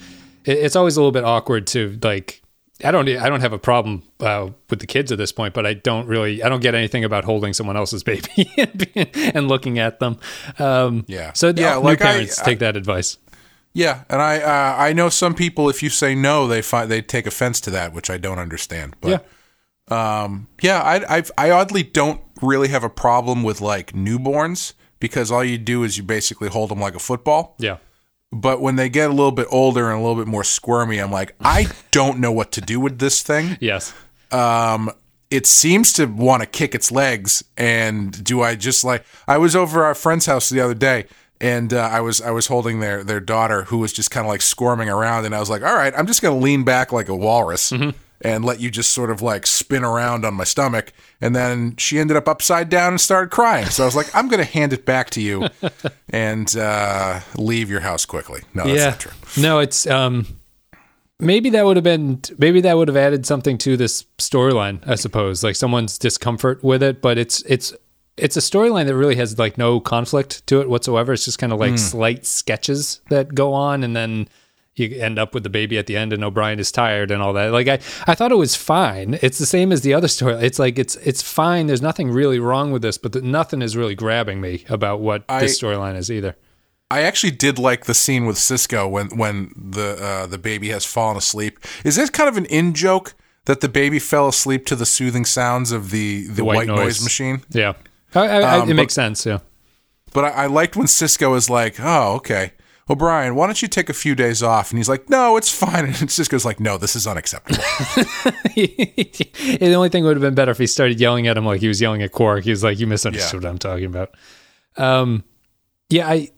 Speaker 3: it's always a little bit awkward to like. I don't. I don't have a problem uh, with the kids at this point, but I don't really. I don't get anything about holding someone else's baby and, looking at them. Um,
Speaker 4: Yeah.
Speaker 3: So
Speaker 4: Yeah,
Speaker 3: new
Speaker 4: like I-
Speaker 3: parents take that advice.
Speaker 4: yeah, and I uh, I know some people if you say no, they find they take offense to that, which I don't understand. But um, yeah, I I I oddly don't really have a problem with like newborns because all you do is you basically hold them like a football.
Speaker 3: Yeah.
Speaker 4: But when they get a little bit older and a little bit more squirmy, I'm like, I don't know what to do with this thing.
Speaker 3: Yes.
Speaker 4: um, it seems to want to kick its legs. And do I just like? I was over our friend's house the other day, and uh, I was I was holding their their daughter who was just kind of like squirming around, and I was like, all right, I'm just gonna lean back like a walrus. And let you just sort of like spin around on my stomach. And then she ended up upside down and started crying. So I was like, I'm going to hand it back to you and uh, leave your house quickly. No, that's
Speaker 3: yeah.
Speaker 4: not true.
Speaker 3: No, it's um maybe that would have been maybe that would have added something to this storyline, I suppose. Like someone's discomfort with it, but it's it's it's a storyline that really has like no conflict to it whatsoever. It's just kind of like slight sketches that go on and then you end up with the baby at the end and O'Brien is tired and all that. Like I, I thought it was fine. It's the same as the other story. It's like it's it's fine. There's nothing really wrong with this, but the, nothing is really grabbing me about what this storyline is either.
Speaker 4: I actually did like the scene with Sisko when when the uh, the baby has fallen asleep. Is this kind of an in joke that the baby fell asleep to the soothing sounds of the the, white, noise. machine?
Speaker 3: Yeah. I, I, I-
Speaker 4: Um,
Speaker 3: it
Speaker 4: but-
Speaker 3: makes sense. Yeah.
Speaker 4: But I, I liked when Sisko was like, "Oh, okay, O'Brien, why don't you take a few days off?" And he's like, "No, it's fine." And Sisko's like, "No, this is unacceptable."
Speaker 3: the only thing would have been better if he started yelling at him like he was yelling at Quark. He was like, "You misunderstood what I'm talking about." Um, yeah, I,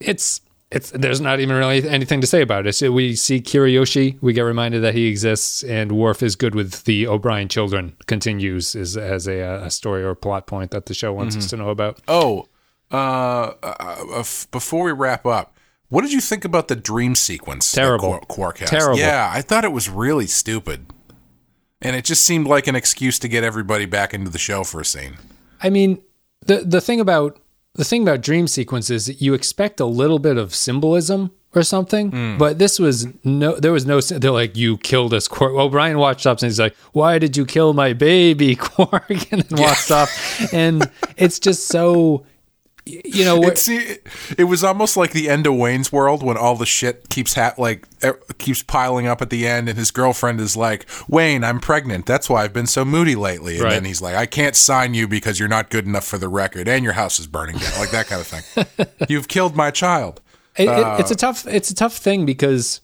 Speaker 3: it's it's there's not even really anything to say about it. So we see Kirayoshi, we get reminded that he exists, and Worf is good with the O'Brien children. Continues is as a, a story or plot point that the show wants us to know about.
Speaker 4: oh, uh, uh, uh, f- before we wrap up, what did you think about the dream sequence?
Speaker 3: Terrible.
Speaker 4: Quark, Quark has?
Speaker 3: Terrible.
Speaker 4: Yeah, I thought it was really stupid, and it just seemed like an excuse to get everybody back into the show for a scene.
Speaker 3: I mean, the the thing about the thing about dream sequences, you expect a little bit of symbolism or something,
Speaker 4: Hmm.
Speaker 3: but this was no. There was no. They're like, you killed us, Quark. Well, Brian watched up and he's like, why did you kill my baby, Quark? And then walks off, and it's just so. You know,
Speaker 4: It, see, it, was almost like the end of Wayne's World when all the shit keeps ha- like er, keeps piling up at the end, and his girlfriend is like, "Wayne, I'm pregnant. That's why I've been so moody lately." And
Speaker 3: Right.
Speaker 4: then he's like, "I can't sign you because you're not good enough for the record, and your house is burning down." Like that kind of thing. You've killed my child.
Speaker 3: It, it, it's a tough it's a tough thing because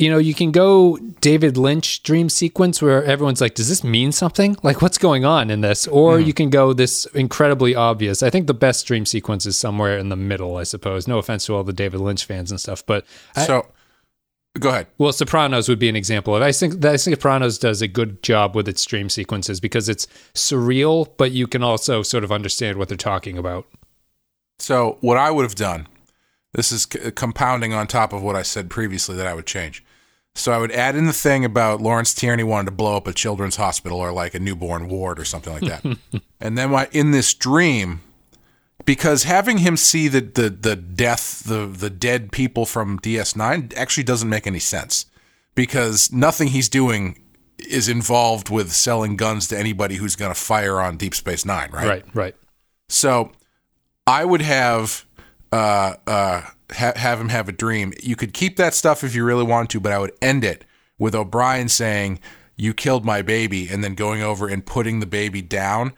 Speaker 3: you know you can go David Lynch dream sequence where everyone's like, does this mean something? Like, what's going on in this? Or hmm. you can go this incredibly obvious. I think the best dream sequence is somewhere in the middle. I suppose. No offense to all the David Lynch fans and stuff, but I,
Speaker 4: So, go ahead.
Speaker 3: well, Sopranos would be an example of. I think that I think Sopranos does a good job with its dream sequences because it's surreal, but you can also sort of understand what they're talking about.
Speaker 4: So, what I would have done, this is c- compounding on top of what I said previously that I would change. So, I would add in the thing about Lawrence Tierney wanted to blow up a children's hospital or like a newborn ward or something like that. and then, my, in this dream, because having him see the, the, the death, the, the dead people from DS9 actually doesn't make any sense because nothing he's doing is involved with selling guns to anybody who's going to fire on Deep Space Nine, right?
Speaker 3: Right, right.
Speaker 4: So I would have uh, uh, ha- have him have a dream. You could keep that stuff if you really want to, but I would end it with O'Brien saying, "You killed my baby," and then going over and putting the baby down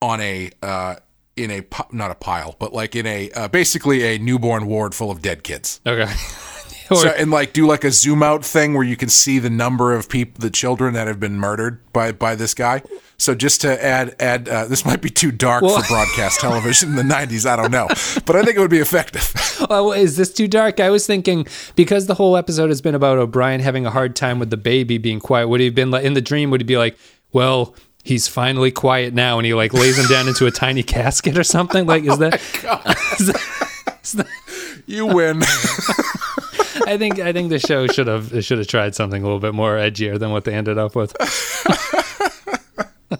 Speaker 4: on a uh, in a not a pile, but like in a uh, basically a newborn ward full of dead kids.
Speaker 3: Okay. Or-
Speaker 4: So and like do like a zoom out thing where you can see the number of people, the children that have been murdered by by this guy. So just to add add uh, this might be too dark
Speaker 3: Well-
Speaker 4: for broadcast television in the '90s. I don't know, but I think it would be effective.
Speaker 3: Oh, is this too dark? I was thinking because the whole episode has been about O'Brien having a hard time with the baby being quiet. Would he have been like in the dream? Would he be like, well, he's finally quiet now, and he like lays him down into a tiny casket or something? Like, is that? is that- is that-
Speaker 4: You win.
Speaker 3: I think I think the show should have should have tried something a little bit more edgier than what they ended up with.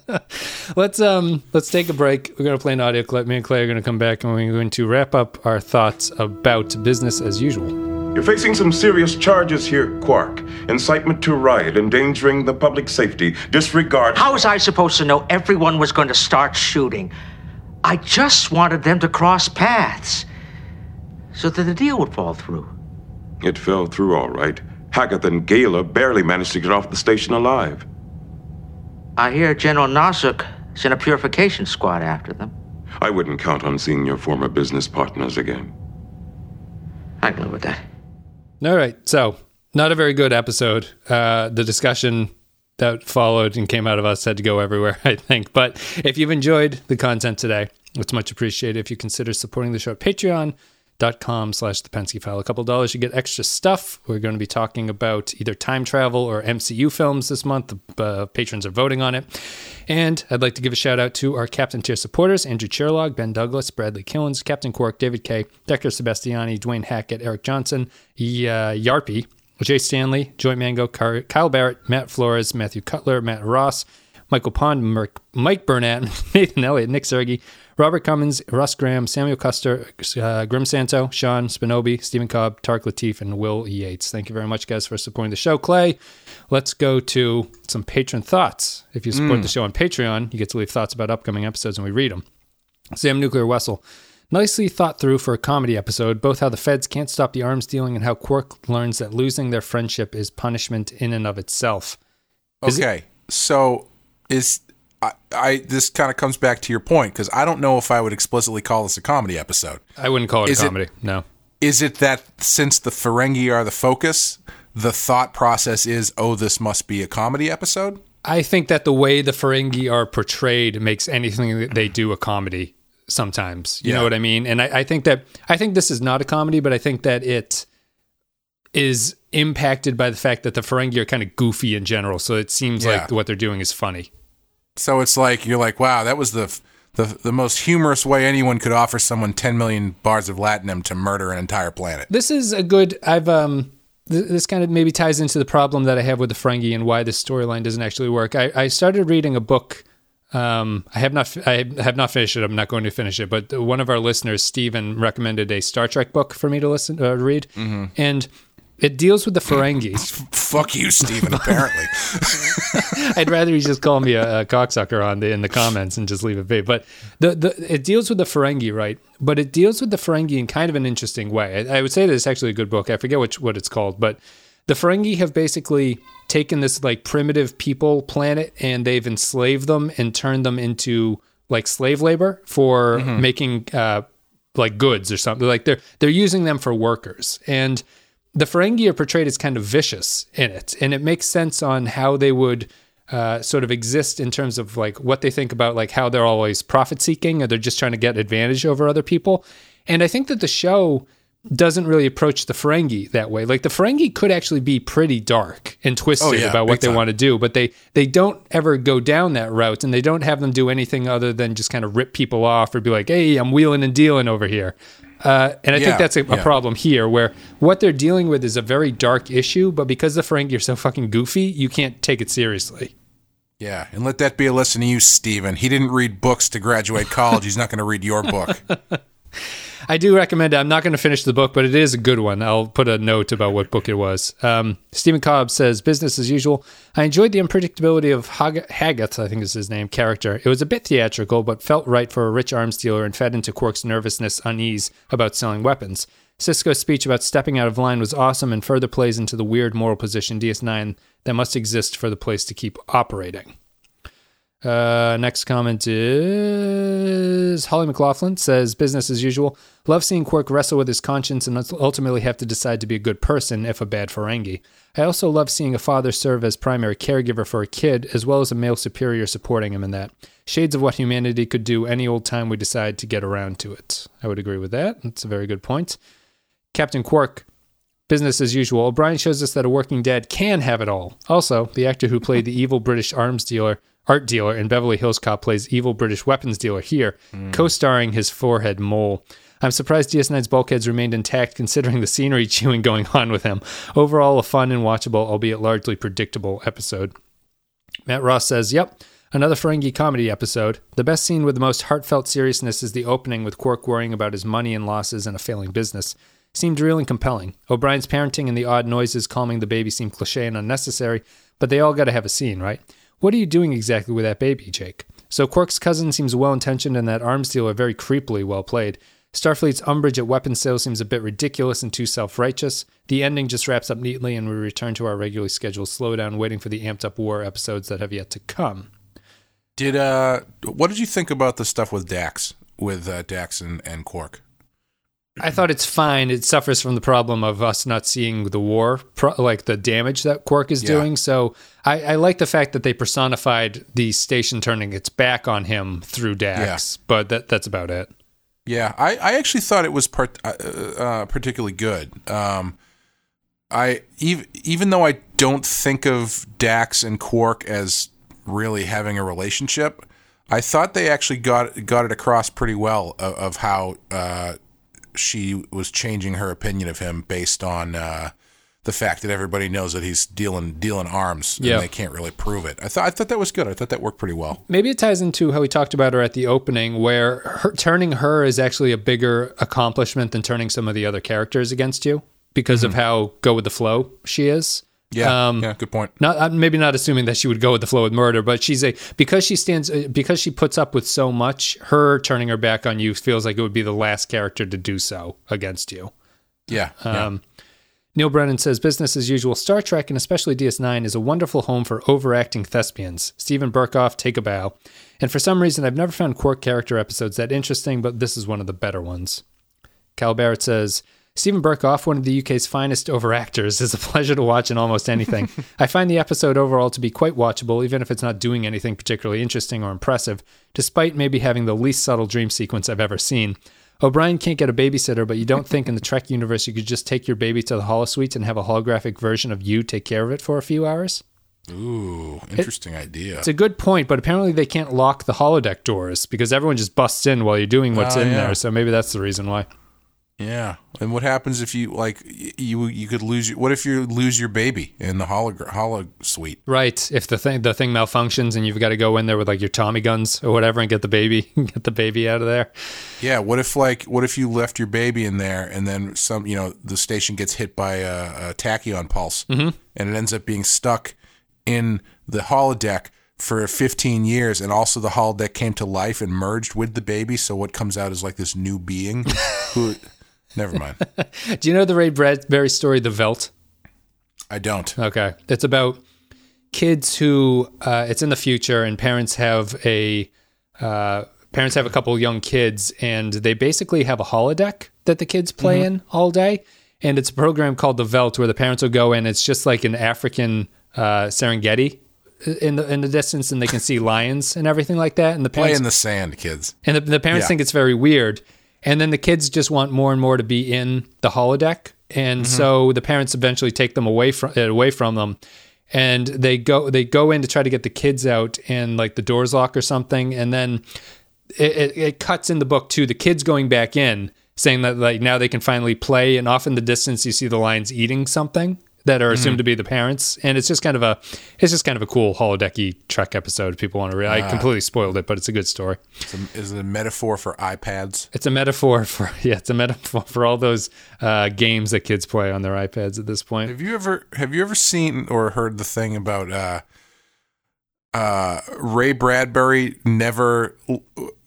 Speaker 3: let's um let's take a break. We're gonna play an audio clip. Me and Clay are gonna come back and we're going to wrap up our thoughts about business as usual.
Speaker 6: You're facing some serious charges here, Quark. Incitement to riot, endangering the public safety, disregard.
Speaker 5: How was I supposed to know everyone was going to start shooting? I just wanted them to cross paths so that the deal would fall through.
Speaker 6: It fell through all right. Hagath and Gaila barely managed to get off the station alive.
Speaker 5: I hear General Nassuc sent a purification squad after them.
Speaker 6: I wouldn't count on seeing your former business partners again.
Speaker 5: I can live with that.
Speaker 3: All right. So, not a very good episode. Uh, the discussion that followed and came out of us had to go everywhere, I think. But if you've enjoyed the content today, it's much appreciated if you consider supporting the show at patreon.com slash the Pensky file. A couple dollars, you get extra stuff. We're going to be talking about either time travel or MCU films this month. The uh, patrons are voting on it. And I'd like to give a shout out to our Captain Tier supporters Andrew Cherlog, Ben Douglas, Bradley Killens, Captain Quark, David K., Decker Sebastiani, Dwayne Hackett, Eric Johnson, y- uh, Yarpy, Jay Stanley, Joy Mango, Kyle Barrett, Matt Flores, Matthew Cutler, Matt Ross, Michael Pond, Merc- Mike Burnett, Nathan Elliott, Nick Sergi, Robert Cummins, Russ Graham, Samuel Custer, uh, Grim Santo, Sean Spinobi, Stephen Cobb, Tark Latif, and Will Yates. Thank you very much, guys, for supporting the show. Clay, let's go to some patron thoughts. If you support the show on Patreon, you get to leave thoughts about upcoming episodes and we read them. Sam Nuclear Wessel. Nicely thought through for a comedy episode, both how the feds can't stop the arms dealing and how Quark learns that losing their friendship is punishment in and of itself. Is it-
Speaker 4: okay, so is I, I this kind of comes back to your point because I don't know if I would explicitly call this a comedy episode.
Speaker 3: I wouldn't call it
Speaker 4: Is
Speaker 3: a
Speaker 4: it-
Speaker 3: comedy. no.
Speaker 4: Is it that since the Ferengi are the focus, the thought process is, oh, this must be a comedy episode?
Speaker 3: I think that the way the Ferengi are portrayed makes anything that they do a comedy sometimes. You
Speaker 4: Yeah.
Speaker 3: know what I mean? And I, I think that I think this is not a comedy, but I think that it is impacted by the fact that the Ferengi are kind of goofy in general. So it seems like what they're doing is funny.
Speaker 4: So it's like you're like, wow, that was the the the most humorous way anyone could offer someone 10 million bars of latinum to murder an entire planet.
Speaker 3: This is a good. I've um. th- This kind of maybe ties into the problem that I have with the Ferengi and why this storyline doesn't actually work. I, I started reading a book. Um, I have not. I have not finished it. I'm not going to finish it. But one of our listeners, Stephen, recommended a Star Trek book for me to listen uh, read, and it deals with the Ferengi.
Speaker 4: Fuck you, Steven, apparently.
Speaker 3: I'd rather you just call me a, a cocksucker on the in the comments and just leave it be. But the, the it deals with the Ferengi, right? But it deals with the Ferengi in kind of an interesting way. I, I would say that it's actually a good book. I forget which what it's called, but the Ferengi have basically taken this like primitive people planet and they've enslaved them and turned them into like slave labor for making uh, like goods or something. Like they're they're using them for workers and the Ferengi are portrayed as kind of vicious in it, and it makes sense on how they would uh, sort of exist in terms of like what they think about like how they're always profit seeking or they're just trying to get advantage over other people. And I think that the show doesn't really approach the Ferengi that way. Like the Ferengi could actually be pretty dark and twisted
Speaker 4: Oh, yeah,
Speaker 3: about what they
Speaker 4: time.
Speaker 3: want to do, but they they don't ever go down that route, and they don't have them do anything other than just kind of rip people off or be like, "Hey, I'm wheeling and dealing over here." Uh, and I
Speaker 4: Yeah,
Speaker 3: think that's a, a
Speaker 4: yeah.
Speaker 3: problem here, where what they're dealing with is a very dark issue, but because the Ferengi are so fucking goofy, you can't take it seriously.
Speaker 4: yeah, and let that be a lesson to you, Steven. He didn't read books to graduate college. He's not going to read your book.
Speaker 3: I do recommend it. I'm not going to finish the book, but it is a good one. I'll put a note about what book it was. Um, Stephen Cobb says, business as usual. I enjoyed the unpredictability of Hag- I think is his name, character. It was a bit theatrical, but felt right for a rich arms dealer and fed into Quark's nervousness, unease about selling weapons. Sisko's speech about stepping out of line was awesome and further plays into the weird moral position DS9 that must exist for the place to keep operating. Uh, next comment is Holly McLaughlin says, business as usual. Love seeing Quark wrestle with his conscience and ultimately have to decide to be a good person, if a bad Ferengi. I also love seeing a father serve as primary caregiver for a kid, as well as a male superior supporting him in that. Shades of what humanity could do any old time we decide to get around to it. I would agree with that. That's a very good point. Captain Quark, business as usual. O'Brien shows us that a working dad can have it all. Also, the actor who played the evil British arms dealer, art dealer in Beverly Hills Cop plays evil British weapons dealer here, hmm. co-starring his forehead mole. I'm surprised DS9's bulkheads remained intact considering the scenery chewing going on with him. Overall, a fun and watchable, albeit largely predictable episode. Matt Ross says, Yep, another Ferengi comedy episode. The best scene with the most heartfelt seriousness is the opening with Quark worrying about his money and losses and a failing business. Seemed real and compelling. O'Brien's parenting and the odd noises calming the baby seem cliche and unnecessary, but they all got to have a scene, right? What are you doing exactly with that baby, Jake? So Quark's cousin seems well intentioned and that arms dealer very creepily well played. Starfleet's umbrage at weapons sales seems a bit ridiculous and too self righteous. The ending just wraps up neatly, and we return to our regularly scheduled slowdown, waiting for the amped up war episodes that have yet to come.
Speaker 4: Did uh, what did you think about the stuff with Dax, with uh, Dax and, and Quark?
Speaker 3: I thought it's fine. It suffers from the problem of us not seeing the war, pro- like the damage that Quark is
Speaker 4: Yeah.
Speaker 3: doing. So I, I like the fact that they personified the station turning its back on him through Dax, but that that's about it.
Speaker 4: Yeah, I, I actually thought it was part, uh, uh, particularly good. Um, I even even though I don't think of Dax and Quark as really having a relationship, I thought they actually got got it across pretty well of, of how uh, she was changing her opinion of him based on uh, the fact that everybody knows that he's dealing dealing arms and they can't really prove it. I thought I thought that was good. I thought that worked pretty well.
Speaker 3: Maybe it ties into how we talked about her at the opening, where her, turning her is actually a bigger accomplishment than turning some of the other characters against you because of how go with the flow she is.
Speaker 4: Yeah,
Speaker 3: Um,
Speaker 4: yeah, good point.
Speaker 3: not maybe not assuming that she would go with the flow with murder, but she's a because she stands uh, because she puts up with so much. Her turning her back on you feels like it would be the last character to do so against you.
Speaker 4: Yeah, yeah.
Speaker 3: Um, Neil Brennan says business as usual. Star Trek and especially DS9 is a wonderful home for overacting thespians. Steven Berkoff, take a bow. And for some reason, I've never found Quark character episodes that interesting, but this is one of the better ones. Cal Barrett says, Steven Berkoff, one of the UK's finest overactors, is a pleasure to watch in almost anything. I find the episode overall to be quite watchable, even if it's not doing anything particularly interesting or impressive, despite maybe having the least subtle dream sequence I've ever seen. O'Brien can't get a babysitter, but you don't think in the Trek universe you could just take your baby to the holosuite and have a holographic version of you take care of it for a few hours?
Speaker 4: Ooh, interesting idea.
Speaker 3: It's a good point, but apparently they can't lock the holodeck doors because everyone just busts in while you're doing what's
Speaker 4: Oh,
Speaker 3: in
Speaker 4: yeah.
Speaker 3: there. So maybe that's the reason why.
Speaker 4: Yeah. And what happens if you like you you could lose your, what if you lose your baby in the holo holo suite?
Speaker 3: Right. If the thing the thing malfunctions and you've got to go in there with like your Tommy guns or whatever and get the baby get the baby out of there.
Speaker 4: Yeah, what if like what if you left your baby in there and then some you know the station gets hit by a, a tachyon pulse mm-hmm. and it ends up being stuck in the holodeck for 15 years and also the holodeck came to life and merged with the baby so what comes out is like this new being who never mind
Speaker 3: Do you know the Ray Bradbury story, The Veldt?
Speaker 4: I don't
Speaker 3: Okay. It's about kids who uh, it's in the future and parents have a uh, parents have a couple young kids and they basically have a holodeck that the kids play in all day. And it's a program called the Veldt where the parents will go in. It's just like an African uh, Serengeti in the in the distance, and they can see lions and everything like that. And the parents play
Speaker 4: in the sand kids
Speaker 3: and the, the parents
Speaker 4: Yeah.
Speaker 3: think it's very weird. And then the kids just want more and more to be in the holodeck. And
Speaker 4: Mm-hmm.
Speaker 3: so the parents eventually take them away from it away from them. And they go they go in to try to get the kids out and like the doors lock or something. And then it, it, it cuts in the book to the kids going back in, saying that like now they can finally play. And off in the distance you see the lions eating something that are assumed to be the parents. And it's just kind of a it's just kind of a cool holodecky Trek episode. if People want to read.
Speaker 4: Ah.
Speaker 3: I completely spoiled it, but it's a good story.
Speaker 4: it's a, is it a metaphor for iPads
Speaker 3: It's a metaphor for yeah, it's a metaphor for all those uh, games that kids play on their iPads at this point.
Speaker 4: Have you ever have you ever seen or heard the thing about uh uh Ray Bradbury never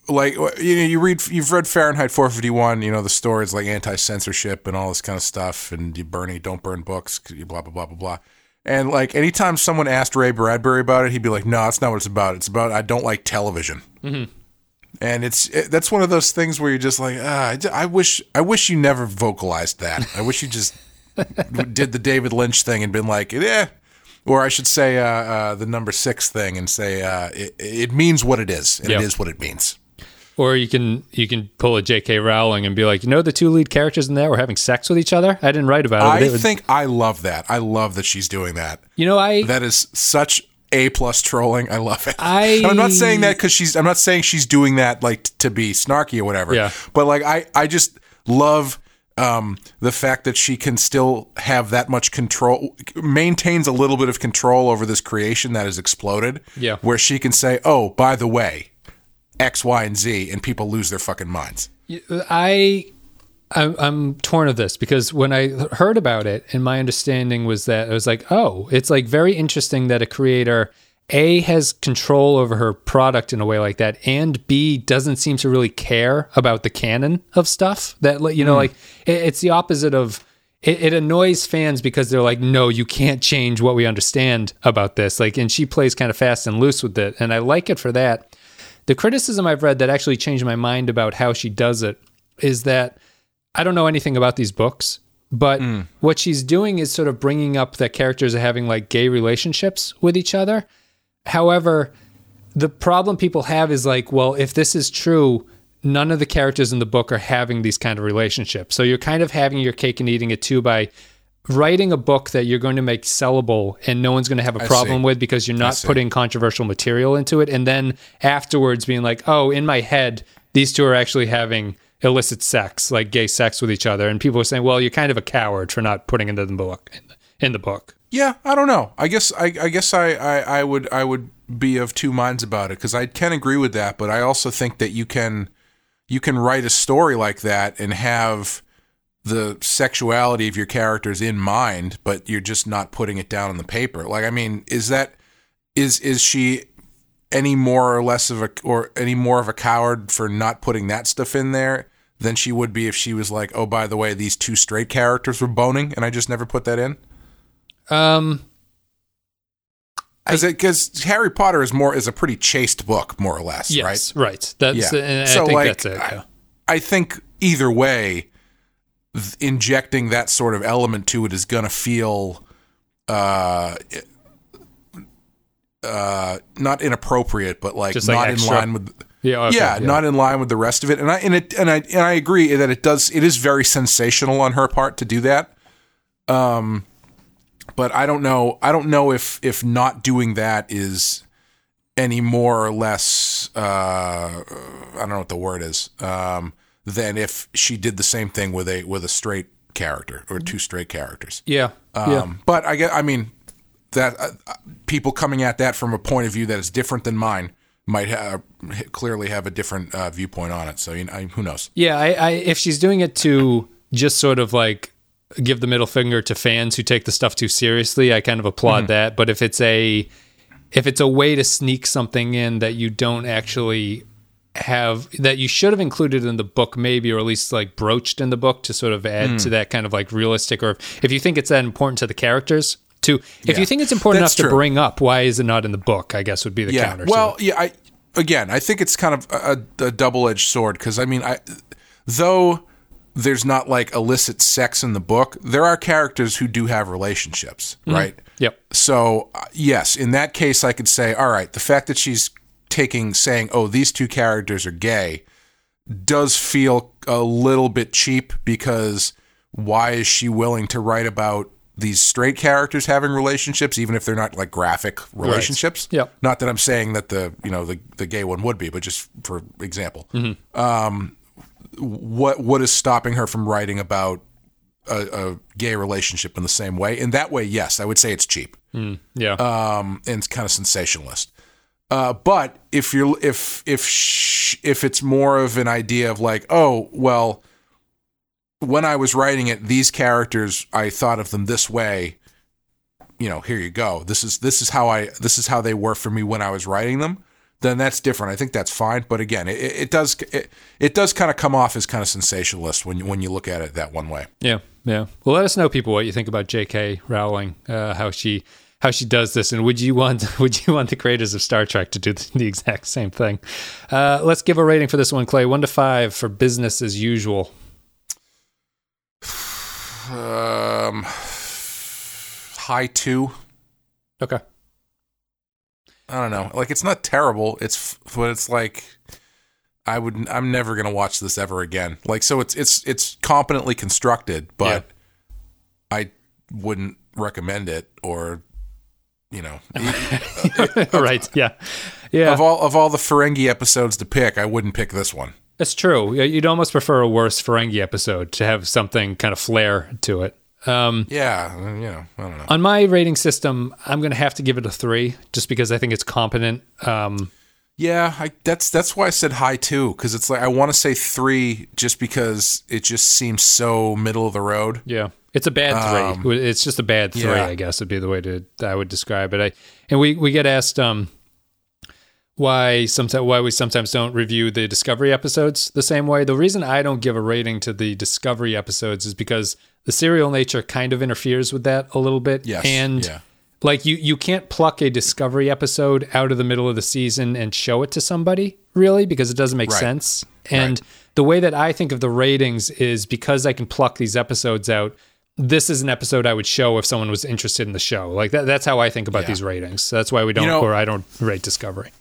Speaker 4: like you know you read you've read Fahrenheit 451 you know the stories like anti-censorship and all this kind of stuff and you Bernie don't burn books you blah blah blah blah blah. And like anytime someone asked Ray Bradbury about it he'd be like no that's not what it's about. It's about I don't like television. And it's it, that's one of those things where you're just like ah, I I wish I wish you never vocalized that. I wish you just did the David Lynch thing and been like, yeah, or I should say uh, uh, the number six thing and say uh, it, it means what it is, and
Speaker 3: Yeah.
Speaker 4: it is what it means.
Speaker 3: Or you can you can pull a J.K. Rowling and be like, you know, the two lead characters in there were having sex with each other. I didn't write about it.
Speaker 4: I
Speaker 3: it
Speaker 4: think I love that. I love that she's doing that.
Speaker 3: you know, I
Speaker 4: That is such a plus trolling. I love it.
Speaker 3: I-
Speaker 4: And I'm not saying that because she's. I'm not saying she's doing that like t- to be snarky or whatever.
Speaker 3: Yeah.
Speaker 4: But like I, I just love um, the fact that she can still have that much control, maintains a little bit of control over this creation that has exploded.
Speaker 3: Yeah.
Speaker 4: Where she can say, "Oh, by the way, X, Y, and Z," and people lose their fucking minds.
Speaker 3: I I'm, I'm torn of this because when I heard about it, and my understanding was that I was like, oh, it's like very interesting that a creator a has control over her product in a way like that, and b doesn't seem to really care about the canon of stuff. That like, you know, hmm. like it, it's the opposite of. It, it annoys fans because they're like, no, you can't change what we understand about this. Like, and she plays kind of fast and loose with it, and I like it for that. The criticism I've read that actually changed my mind about how she does it is that I don't know anything about these books, but hmm. what she's doing is sort of bringing up that characters are having like gay relationships with each other. However, the problem people have is like, well, if this is true, none of the characters in the book are having these kind of relationships. So you're kind of having your cake and eating it too by writing a book that you're going to make sellable and no one's going to have a problem
Speaker 4: see.
Speaker 3: with because you're not putting controversial material into it and then afterwards being like oh in my head these two are actually having illicit sex like gay sex with each other and people are saying well you're kind of a coward for not putting it in the book in the, in the book
Speaker 4: Yeah, I don't know. I guess I, I guess I, I, I would I would be of two minds about it because I can agree with that, but I also think that you can you can write a story like that and have the sexuality of your characters in mind, but you're just not putting it down on the paper. Like, I mean, is that is is she any more or less of a or any more of a coward for not putting that stuff in there than she would be if she was like, oh, by the way, these two straight characters were boning, and I just never put that in.
Speaker 3: Um,
Speaker 4: Because Harry Potter is more is a pretty chaste book, more or less,
Speaker 3: yes,
Speaker 4: right?
Speaker 3: right. That's
Speaker 4: Yeah.
Speaker 3: and
Speaker 4: So,
Speaker 3: I think
Speaker 4: like,
Speaker 3: that's it.
Speaker 4: I-
Speaker 3: yeah.
Speaker 4: I think either way, th- injecting that sort of element to it is going to feel uh, uh, not inappropriate, but like
Speaker 3: like,
Speaker 4: not in line with.
Speaker 3: Yeah, okay,
Speaker 4: yeah,
Speaker 3: yeah.
Speaker 4: not in line with the rest of it, and I and it and I and I agree that it does. It is very sensational on her part to do that. Um, but I don't know. I don't know if if not doing that is any more or less. Uh, I don't know what the word is. Um, than if she did the same thing with a with a straight character or two straight characters.
Speaker 3: Yeah,
Speaker 4: Um,
Speaker 3: yeah.
Speaker 4: But I get. I mean, that uh, people coming at that from a point of view that is different than mine might have clearly have a different uh, viewpoint on it. So you know, I, who knows?
Speaker 3: Yeah, I, I if she's doing it to just sort of like give the middle finger to fans who take the stuff too seriously, I kind of applaud
Speaker 4: Mm-hmm.
Speaker 3: that. But if it's a if it's a way to sneak something in that you don't actually have that you should have included in the book maybe or at least like broached in the book to sort of add
Speaker 4: Mm.
Speaker 3: to that kind of like realistic or if you think it's that important to the characters to if
Speaker 4: Yeah.
Speaker 3: you think it's important
Speaker 4: That's
Speaker 3: enough
Speaker 4: true.
Speaker 3: to bring up why is it not in the book i guess would be the
Speaker 4: yeah.
Speaker 3: counter
Speaker 4: Well, yeah. I again, I think it's kind of a, a double edged sword because I mean, I though there's not like illicit sex in the book, there are characters who do have relationships, right?
Speaker 3: yep
Speaker 4: So uh, yes, in that case, I could say, all right, the fact that she's taking saying, oh, these two characters are gay, does feel a little bit cheap because why is she willing to write about these straight characters having relationships, even if they're not like graphic relationships?
Speaker 3: Yep.
Speaker 4: Not that I'm saying that the you know the the gay one would be, but just for example, um, what what is stopping her from writing about a, a gay relationship in the same way? In that way, yes, I would say it's cheap
Speaker 3: yeah
Speaker 4: um, and it's kind of sensationalist. Uh, but if you're if if sh- if it's more of an idea of like, oh well, when I was writing it, these characters I thought of them this way. You know, here you go. This is this is how I this is how they were for me when I was writing them. Then that's different. I think that's fine. But again, it, it does it, it does kind of come off as kind of sensationalist when when you look at it that one way.
Speaker 3: Yeah, yeah. Well, let us know, people, what you think about J.K. Rowling, uh, how she how she does this, and would you want would you want the creators of Star Trek to do the, exact same thing? Uh, let's give a rating for this one, Clay. One to five for business as usual.
Speaker 4: Um, high two.
Speaker 3: Okay.
Speaker 4: I don't know. Like it's not terrible. It's but it's like I would I'm never going to watch this ever again. Like so it's it's it's competently constructed, but I wouldn't recommend it or you know,
Speaker 3: right. Yeah. Yeah.
Speaker 4: of all of all the Ferengi episodes to pick, I wouldn't pick this one.
Speaker 3: That's true. You'd almost prefer a worse Ferengi episode to have something kind of flair to it. Um,
Speaker 4: Yeah, uh, you know, I don't know.
Speaker 3: on my rating system, I'm going to have to give it a three, just because I think it's competent. Um,
Speaker 4: Yeah, I, that's that's why I said high too, because it's like I want to say three just because it just seems so middle of the road.
Speaker 3: Yeah, it's a bad three. it's just a bad three,
Speaker 4: yeah.
Speaker 3: I guess would be the way to I would describe it. I and we we get asked um why sometimes why we sometimes don't review the Discovery episodes the same way. The reason I don't give a rating to the Discovery episodes is because the serial nature kind of interferes with that a little bit.
Speaker 4: Yes,
Speaker 3: and
Speaker 4: yeah.
Speaker 3: like you you can't pluck a Discovery episode out of the middle of the season and show it to somebody really because it doesn't make
Speaker 4: Right.
Speaker 3: sense. And the way that I think of the ratings is because I can pluck these episodes out. This is an episode I would show if someone was interested in the show. Like that, that's how I think about
Speaker 4: Yeah.
Speaker 3: these ratings. That's why we don't,
Speaker 4: know-
Speaker 3: or I don't rate Discovery.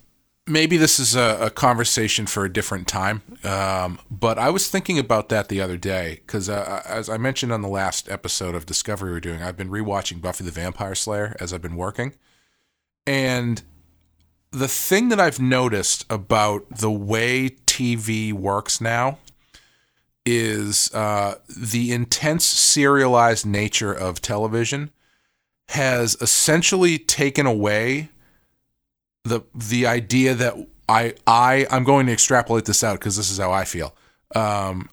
Speaker 4: maybe this is a, a conversation for a different time. Um, but I was thinking about that the other day because, uh, as I mentioned on the last episode of Discovery we're doing, I've been rewatching Buffy the Vampire Slayer as I've been working, and the thing that I've noticed about the way TV works now is uh, the intense serialized nature of television has essentially taken away the the idea that I I I'm going to extrapolate this out because this is how I feel. Um,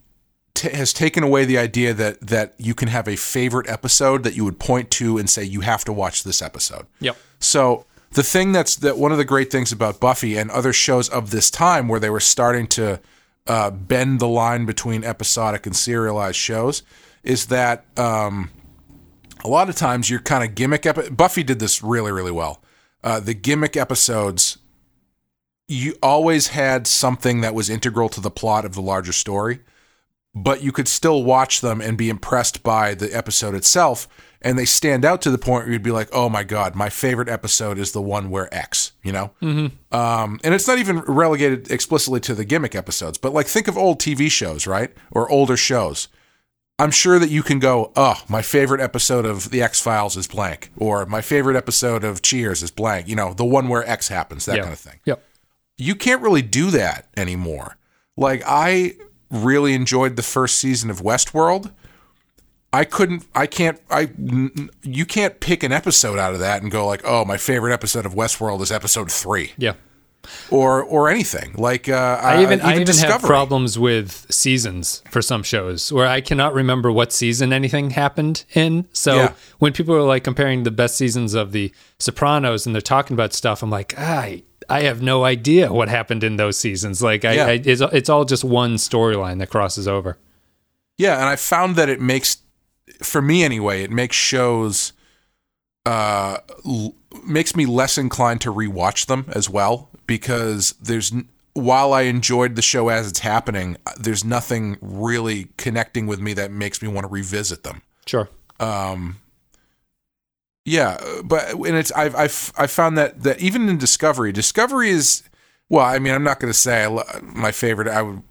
Speaker 4: t- has taken away the idea that that you can have a favorite episode that you would point to and say you have to watch this episode.
Speaker 3: Yep.
Speaker 4: So the thing that's that one of the great things about Buffy and other shows of this time where they were starting to uh, bend the line between episodic and serialized shows is that um, a lot of times your kind of gimmick epi- Buffy did this really really well. Uh, the gimmick episodes you always had something that was integral to the plot of the larger story, but you could still watch them and be impressed by the episode itself. And they stand out to the point where you'd be like, "Oh my god, my favorite episode is the one where X," you know. Mm-hmm. Um, and it's not even relegated explicitly to the gimmick episodes, but like think of old TV shows, right, or older shows. I'm sure that you can go, "Oh, my favorite episode of the X Files is blank," or "My favorite episode of Cheers is blank." You know, the one where X happens, that
Speaker 3: Yeah.
Speaker 4: kind of thing
Speaker 3: Yep.
Speaker 4: you can't really do that anymore. Like I really enjoyed the first season of Westworld. I couldn't I can't I n- you can't pick an episode out of that and go like, "Oh, my favorite episode of Westworld is episode 3."
Speaker 3: Yeah.
Speaker 4: Or or anything. Like uh
Speaker 3: I even I even have problems with seasons for some shows where I cannot remember what season anything happened in. So
Speaker 4: Yeah.
Speaker 3: when people are like comparing the best seasons of the Sopranos and they're talking about stuff, I'm like, I I have no idea what happened in those seasons. Like I,
Speaker 4: Yeah.
Speaker 3: I it's, it's all just one storyline that crosses over.
Speaker 4: Yeah, and I found that it makes, for me anyway, it makes shows, uh, l- makes me less inclined to rewatch them as well because there's, while I enjoyed the show as it's happening, there's nothing really connecting with me that makes me want to revisit them.
Speaker 3: Sure.
Speaker 4: Yeah, uh, but and it's I've I've I found that that even in Discovery, Discovery is well. I mean, I'm not going to say I my favorite. I would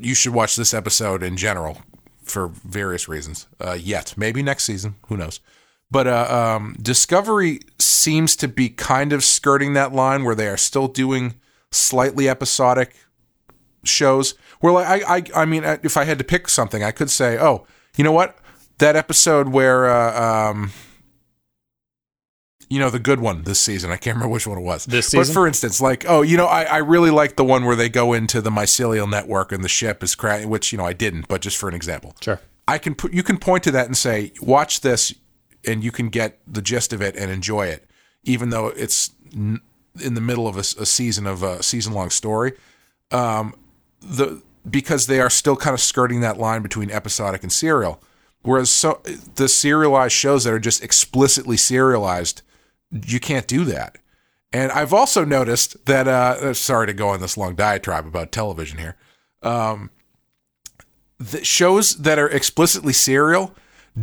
Speaker 4: you should watch this episode in general for various reasons. Uh, yet maybe next season, who knows? But uh, um, Discovery seems to be kind of skirting that line where they are still doing slightly episodic shows. Where like I I I mean, if I had to pick something, I could say, oh, you know what? That episode where uh, um, you know the good one this season. I can't remember which one it was.
Speaker 3: This season, but
Speaker 4: for instance, like oh, you know, I, I really like the one where they go into the mycelial network and the ship is crashing. Which you know I didn't, but just for an example,
Speaker 3: Sure.
Speaker 4: I can put you can point to that and say, watch this, and you can get the gist of it and enjoy it, even though it's n- in the middle of a, a season of a season long story. Um, the because they are still kind of skirting that line between episodic and serial. Whereas so the serialized shows that are just explicitly serialized, you can't do that. And I've also noticed that. Uh, sorry to go on this long diatribe about television here. Um, the shows that are explicitly serial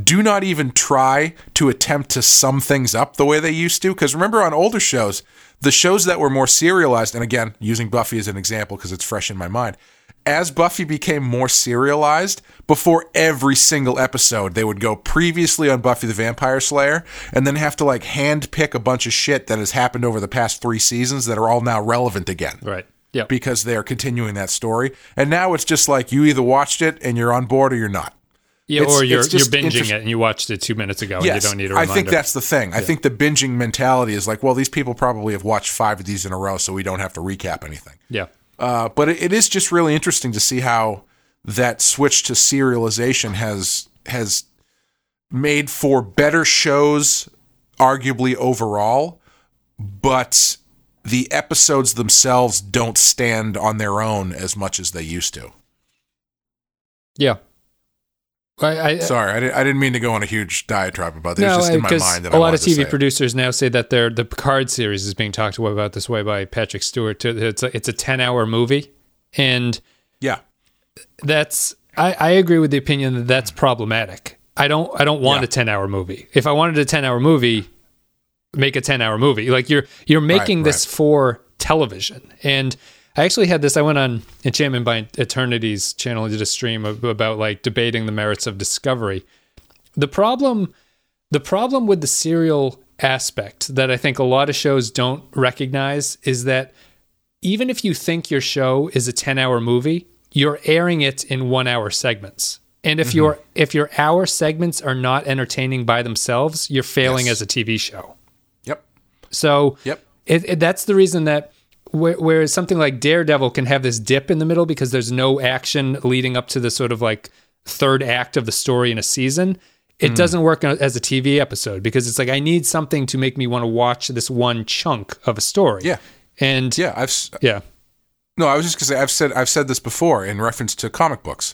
Speaker 4: do not even try to attempt to sum things up the way they used to. Because remember, on older shows, the shows that were more serialized, and again, using Buffy as an example because it's fresh in my mind, as Buffy became more serialized, before every single episode, they would go previously on Buffy the Vampire Slayer and then have to like hand pick a bunch of shit that has happened over the past three seasons that are all now relevant again
Speaker 3: Right. Yeah.
Speaker 4: because they're continuing that story. And now it's just like you either watched it and you're on board or you're not.
Speaker 3: yeah.
Speaker 4: it's-
Speaker 3: Or you're you're binging it and you watched it two minutes ago and you don't need a reminder.
Speaker 4: I think that's the thing. I think the binging mentality is like, well, these people probably have watched five of these in a row, so we don't have to recap anything.
Speaker 3: yeah.
Speaker 4: Uh, but it, it is just really interesting to see how that switch to serialization has has made for better shows, arguably overall, but the episodes themselves don't stand on their own as much as they used to.
Speaker 3: Yeah. I, I,
Speaker 4: Sorry, I, didn't, I didn't mean to go on a huge diatribe about this.
Speaker 3: no,
Speaker 4: it's just in my mind that
Speaker 3: a
Speaker 4: I
Speaker 3: lot of TV producers now say that their the Picard series is being talked about this way by Patrick Stewart. too. It's a, it's a ten hour movie, and
Speaker 4: Yeah,
Speaker 3: that's I, I agree with the opinion that that's problematic. I don't I don't want
Speaker 4: Yeah.
Speaker 3: a ten hour movie. If I wanted a ten hour movie, make a ten hour movie. Like you're you're making this
Speaker 4: right.
Speaker 3: for television. And I actually had this. I went on Enchantment by Eternity's channel and did a stream ab- about like debating the merits of Discovery. The problem the problem with the serial aspect that I think a lot of shows don't recognize is that even if you think your show is a 10 hour movie, you're airing it in one hour segments. And if mm-hmm. your if your hour segments are not entertaining by themselves, you're failing
Speaker 4: Yes.
Speaker 3: as a TV show.
Speaker 4: yep,
Speaker 3: So
Speaker 4: Yep.
Speaker 3: it, it, that's the reason that whereas something like Daredevil can have this dip in the middle because there's no action leading up to the sort of like third act of the story in a season. It
Speaker 4: Hmm.
Speaker 3: doesn't work as a TV episode because it's like I need something to make me want to watch this one chunk of a story.
Speaker 4: Yeah.
Speaker 3: and
Speaker 4: yeah. I've
Speaker 3: yeah,
Speaker 4: No, I was just gonna say I've said I've said this before in reference to comic books.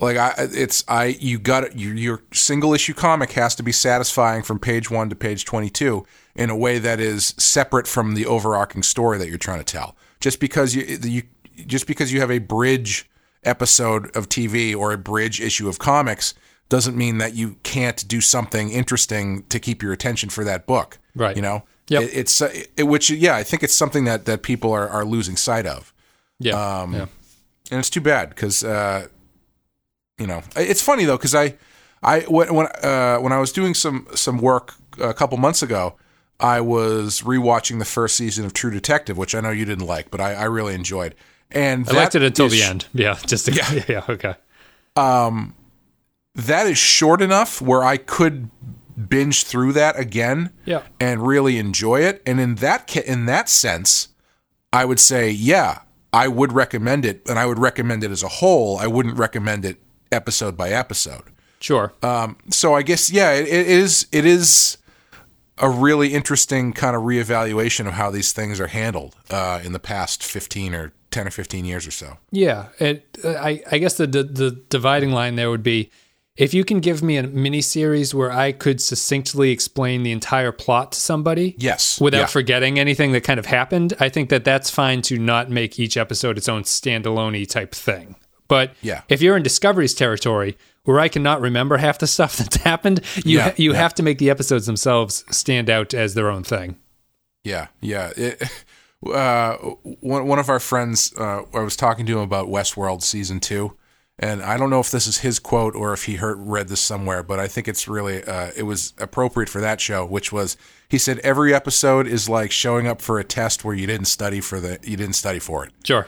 Speaker 4: Like I, it's I you got your your single issue comic has to be satisfying from page one to page twenty two in a way that is separate from the overarching story that you're trying to tell. Just because you you just because you have a bridge episode of TV or a bridge issue of comics doesn't mean that you can't do something interesting to keep your attention for that book.
Speaker 3: Right.
Speaker 4: You know.
Speaker 3: Yep.
Speaker 4: It, it's uh, it, which yeah I think it's something that that people are are losing sight of.
Speaker 3: Yeah.
Speaker 4: Um,
Speaker 3: yeah.
Speaker 4: and it's too bad because uh, you know it's funny though because I I when when, uh, when I was doing some some work a couple months ago, I was rewatching the first season of True Detective, which I know you didn't like, but I, I really enjoyed. And
Speaker 3: I liked it until
Speaker 4: is-
Speaker 3: the end. Yeah. Just to, yeah. Yeah. Okay.
Speaker 4: That is short enough where I could binge through that again
Speaker 3: Yeah.
Speaker 4: and really enjoy it. And in that in that sense, I would say, yeah, I would recommend it, and I would recommend it as a whole. I wouldn't recommend it episode by episode.
Speaker 3: Sure.
Speaker 4: Um, so I guess yeah, it, it is it is a really interesting kind of reevaluation of how these things are handled uh, in the past fifteen or ten or fifteen years or so.
Speaker 3: Yeah, it. I I guess the, the the dividing line there would be if you can give me a mini series where I could succinctly explain the entire plot to somebody,
Speaker 4: Yes,
Speaker 3: without
Speaker 4: yeah.
Speaker 3: forgetting anything that kind of happened. I think that that's fine to not make each episode its own standalone type thing. But
Speaker 4: Yeah.
Speaker 3: if you're in Discovery's territory where I cannot remember half the stuff that's happened, you
Speaker 4: Yeah,
Speaker 3: you
Speaker 4: yeah.
Speaker 3: have to make the episodes themselves stand out as their own thing.
Speaker 4: Yeah, yeah. It, uh, one one of our friends, uh, I was talking to him about Westworld season two, and I don't know if this is his quote or if he heard read this somewhere, but I think it's really uh, it was appropriate for that show, which was he said every episode is like showing up for a test where you didn't study for the you didn't study for it
Speaker 3: Sure.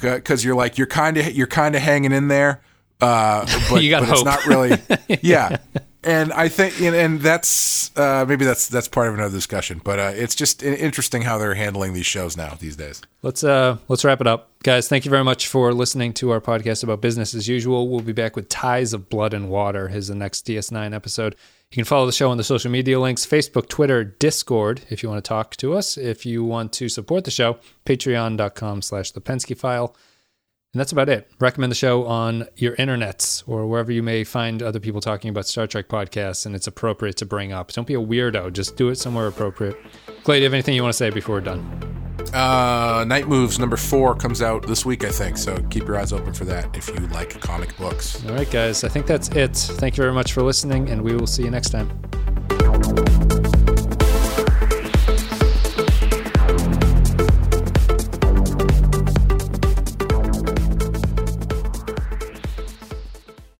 Speaker 4: Because you're like you're kind of you're kind of hanging in there, uh, but,
Speaker 3: You got
Speaker 4: but it's not really. yeah, and I think and, and that's uh, maybe that's that's part of another discussion, but uh, it's just interesting how they're handling these shows now these days.
Speaker 3: Let's uh let's wrap it up. Guys, thank you very much for listening to our podcast about business as usual. We'll be back with Ties of Blood and Water, is the next DS9 episode. You can follow the show on the social media links, Facebook, Twitter, Discord, if you want to talk to us. If you want to support the show, patreon.com slash the Pensky file. And that's about it. Recommend the show on your internets or wherever you may find other people talking about Star Trek podcasts and it's appropriate to bring up. Don't be a weirdo. Just do it somewhere appropriate. Clay, do you have anything you want to say before we're done?
Speaker 4: Uh, Night Moves number four comes out this week, I think. So keep your eyes open for that if you like comic books.
Speaker 3: All right, guys. I think that's it. Thank you very much for listening, and we will see you next time.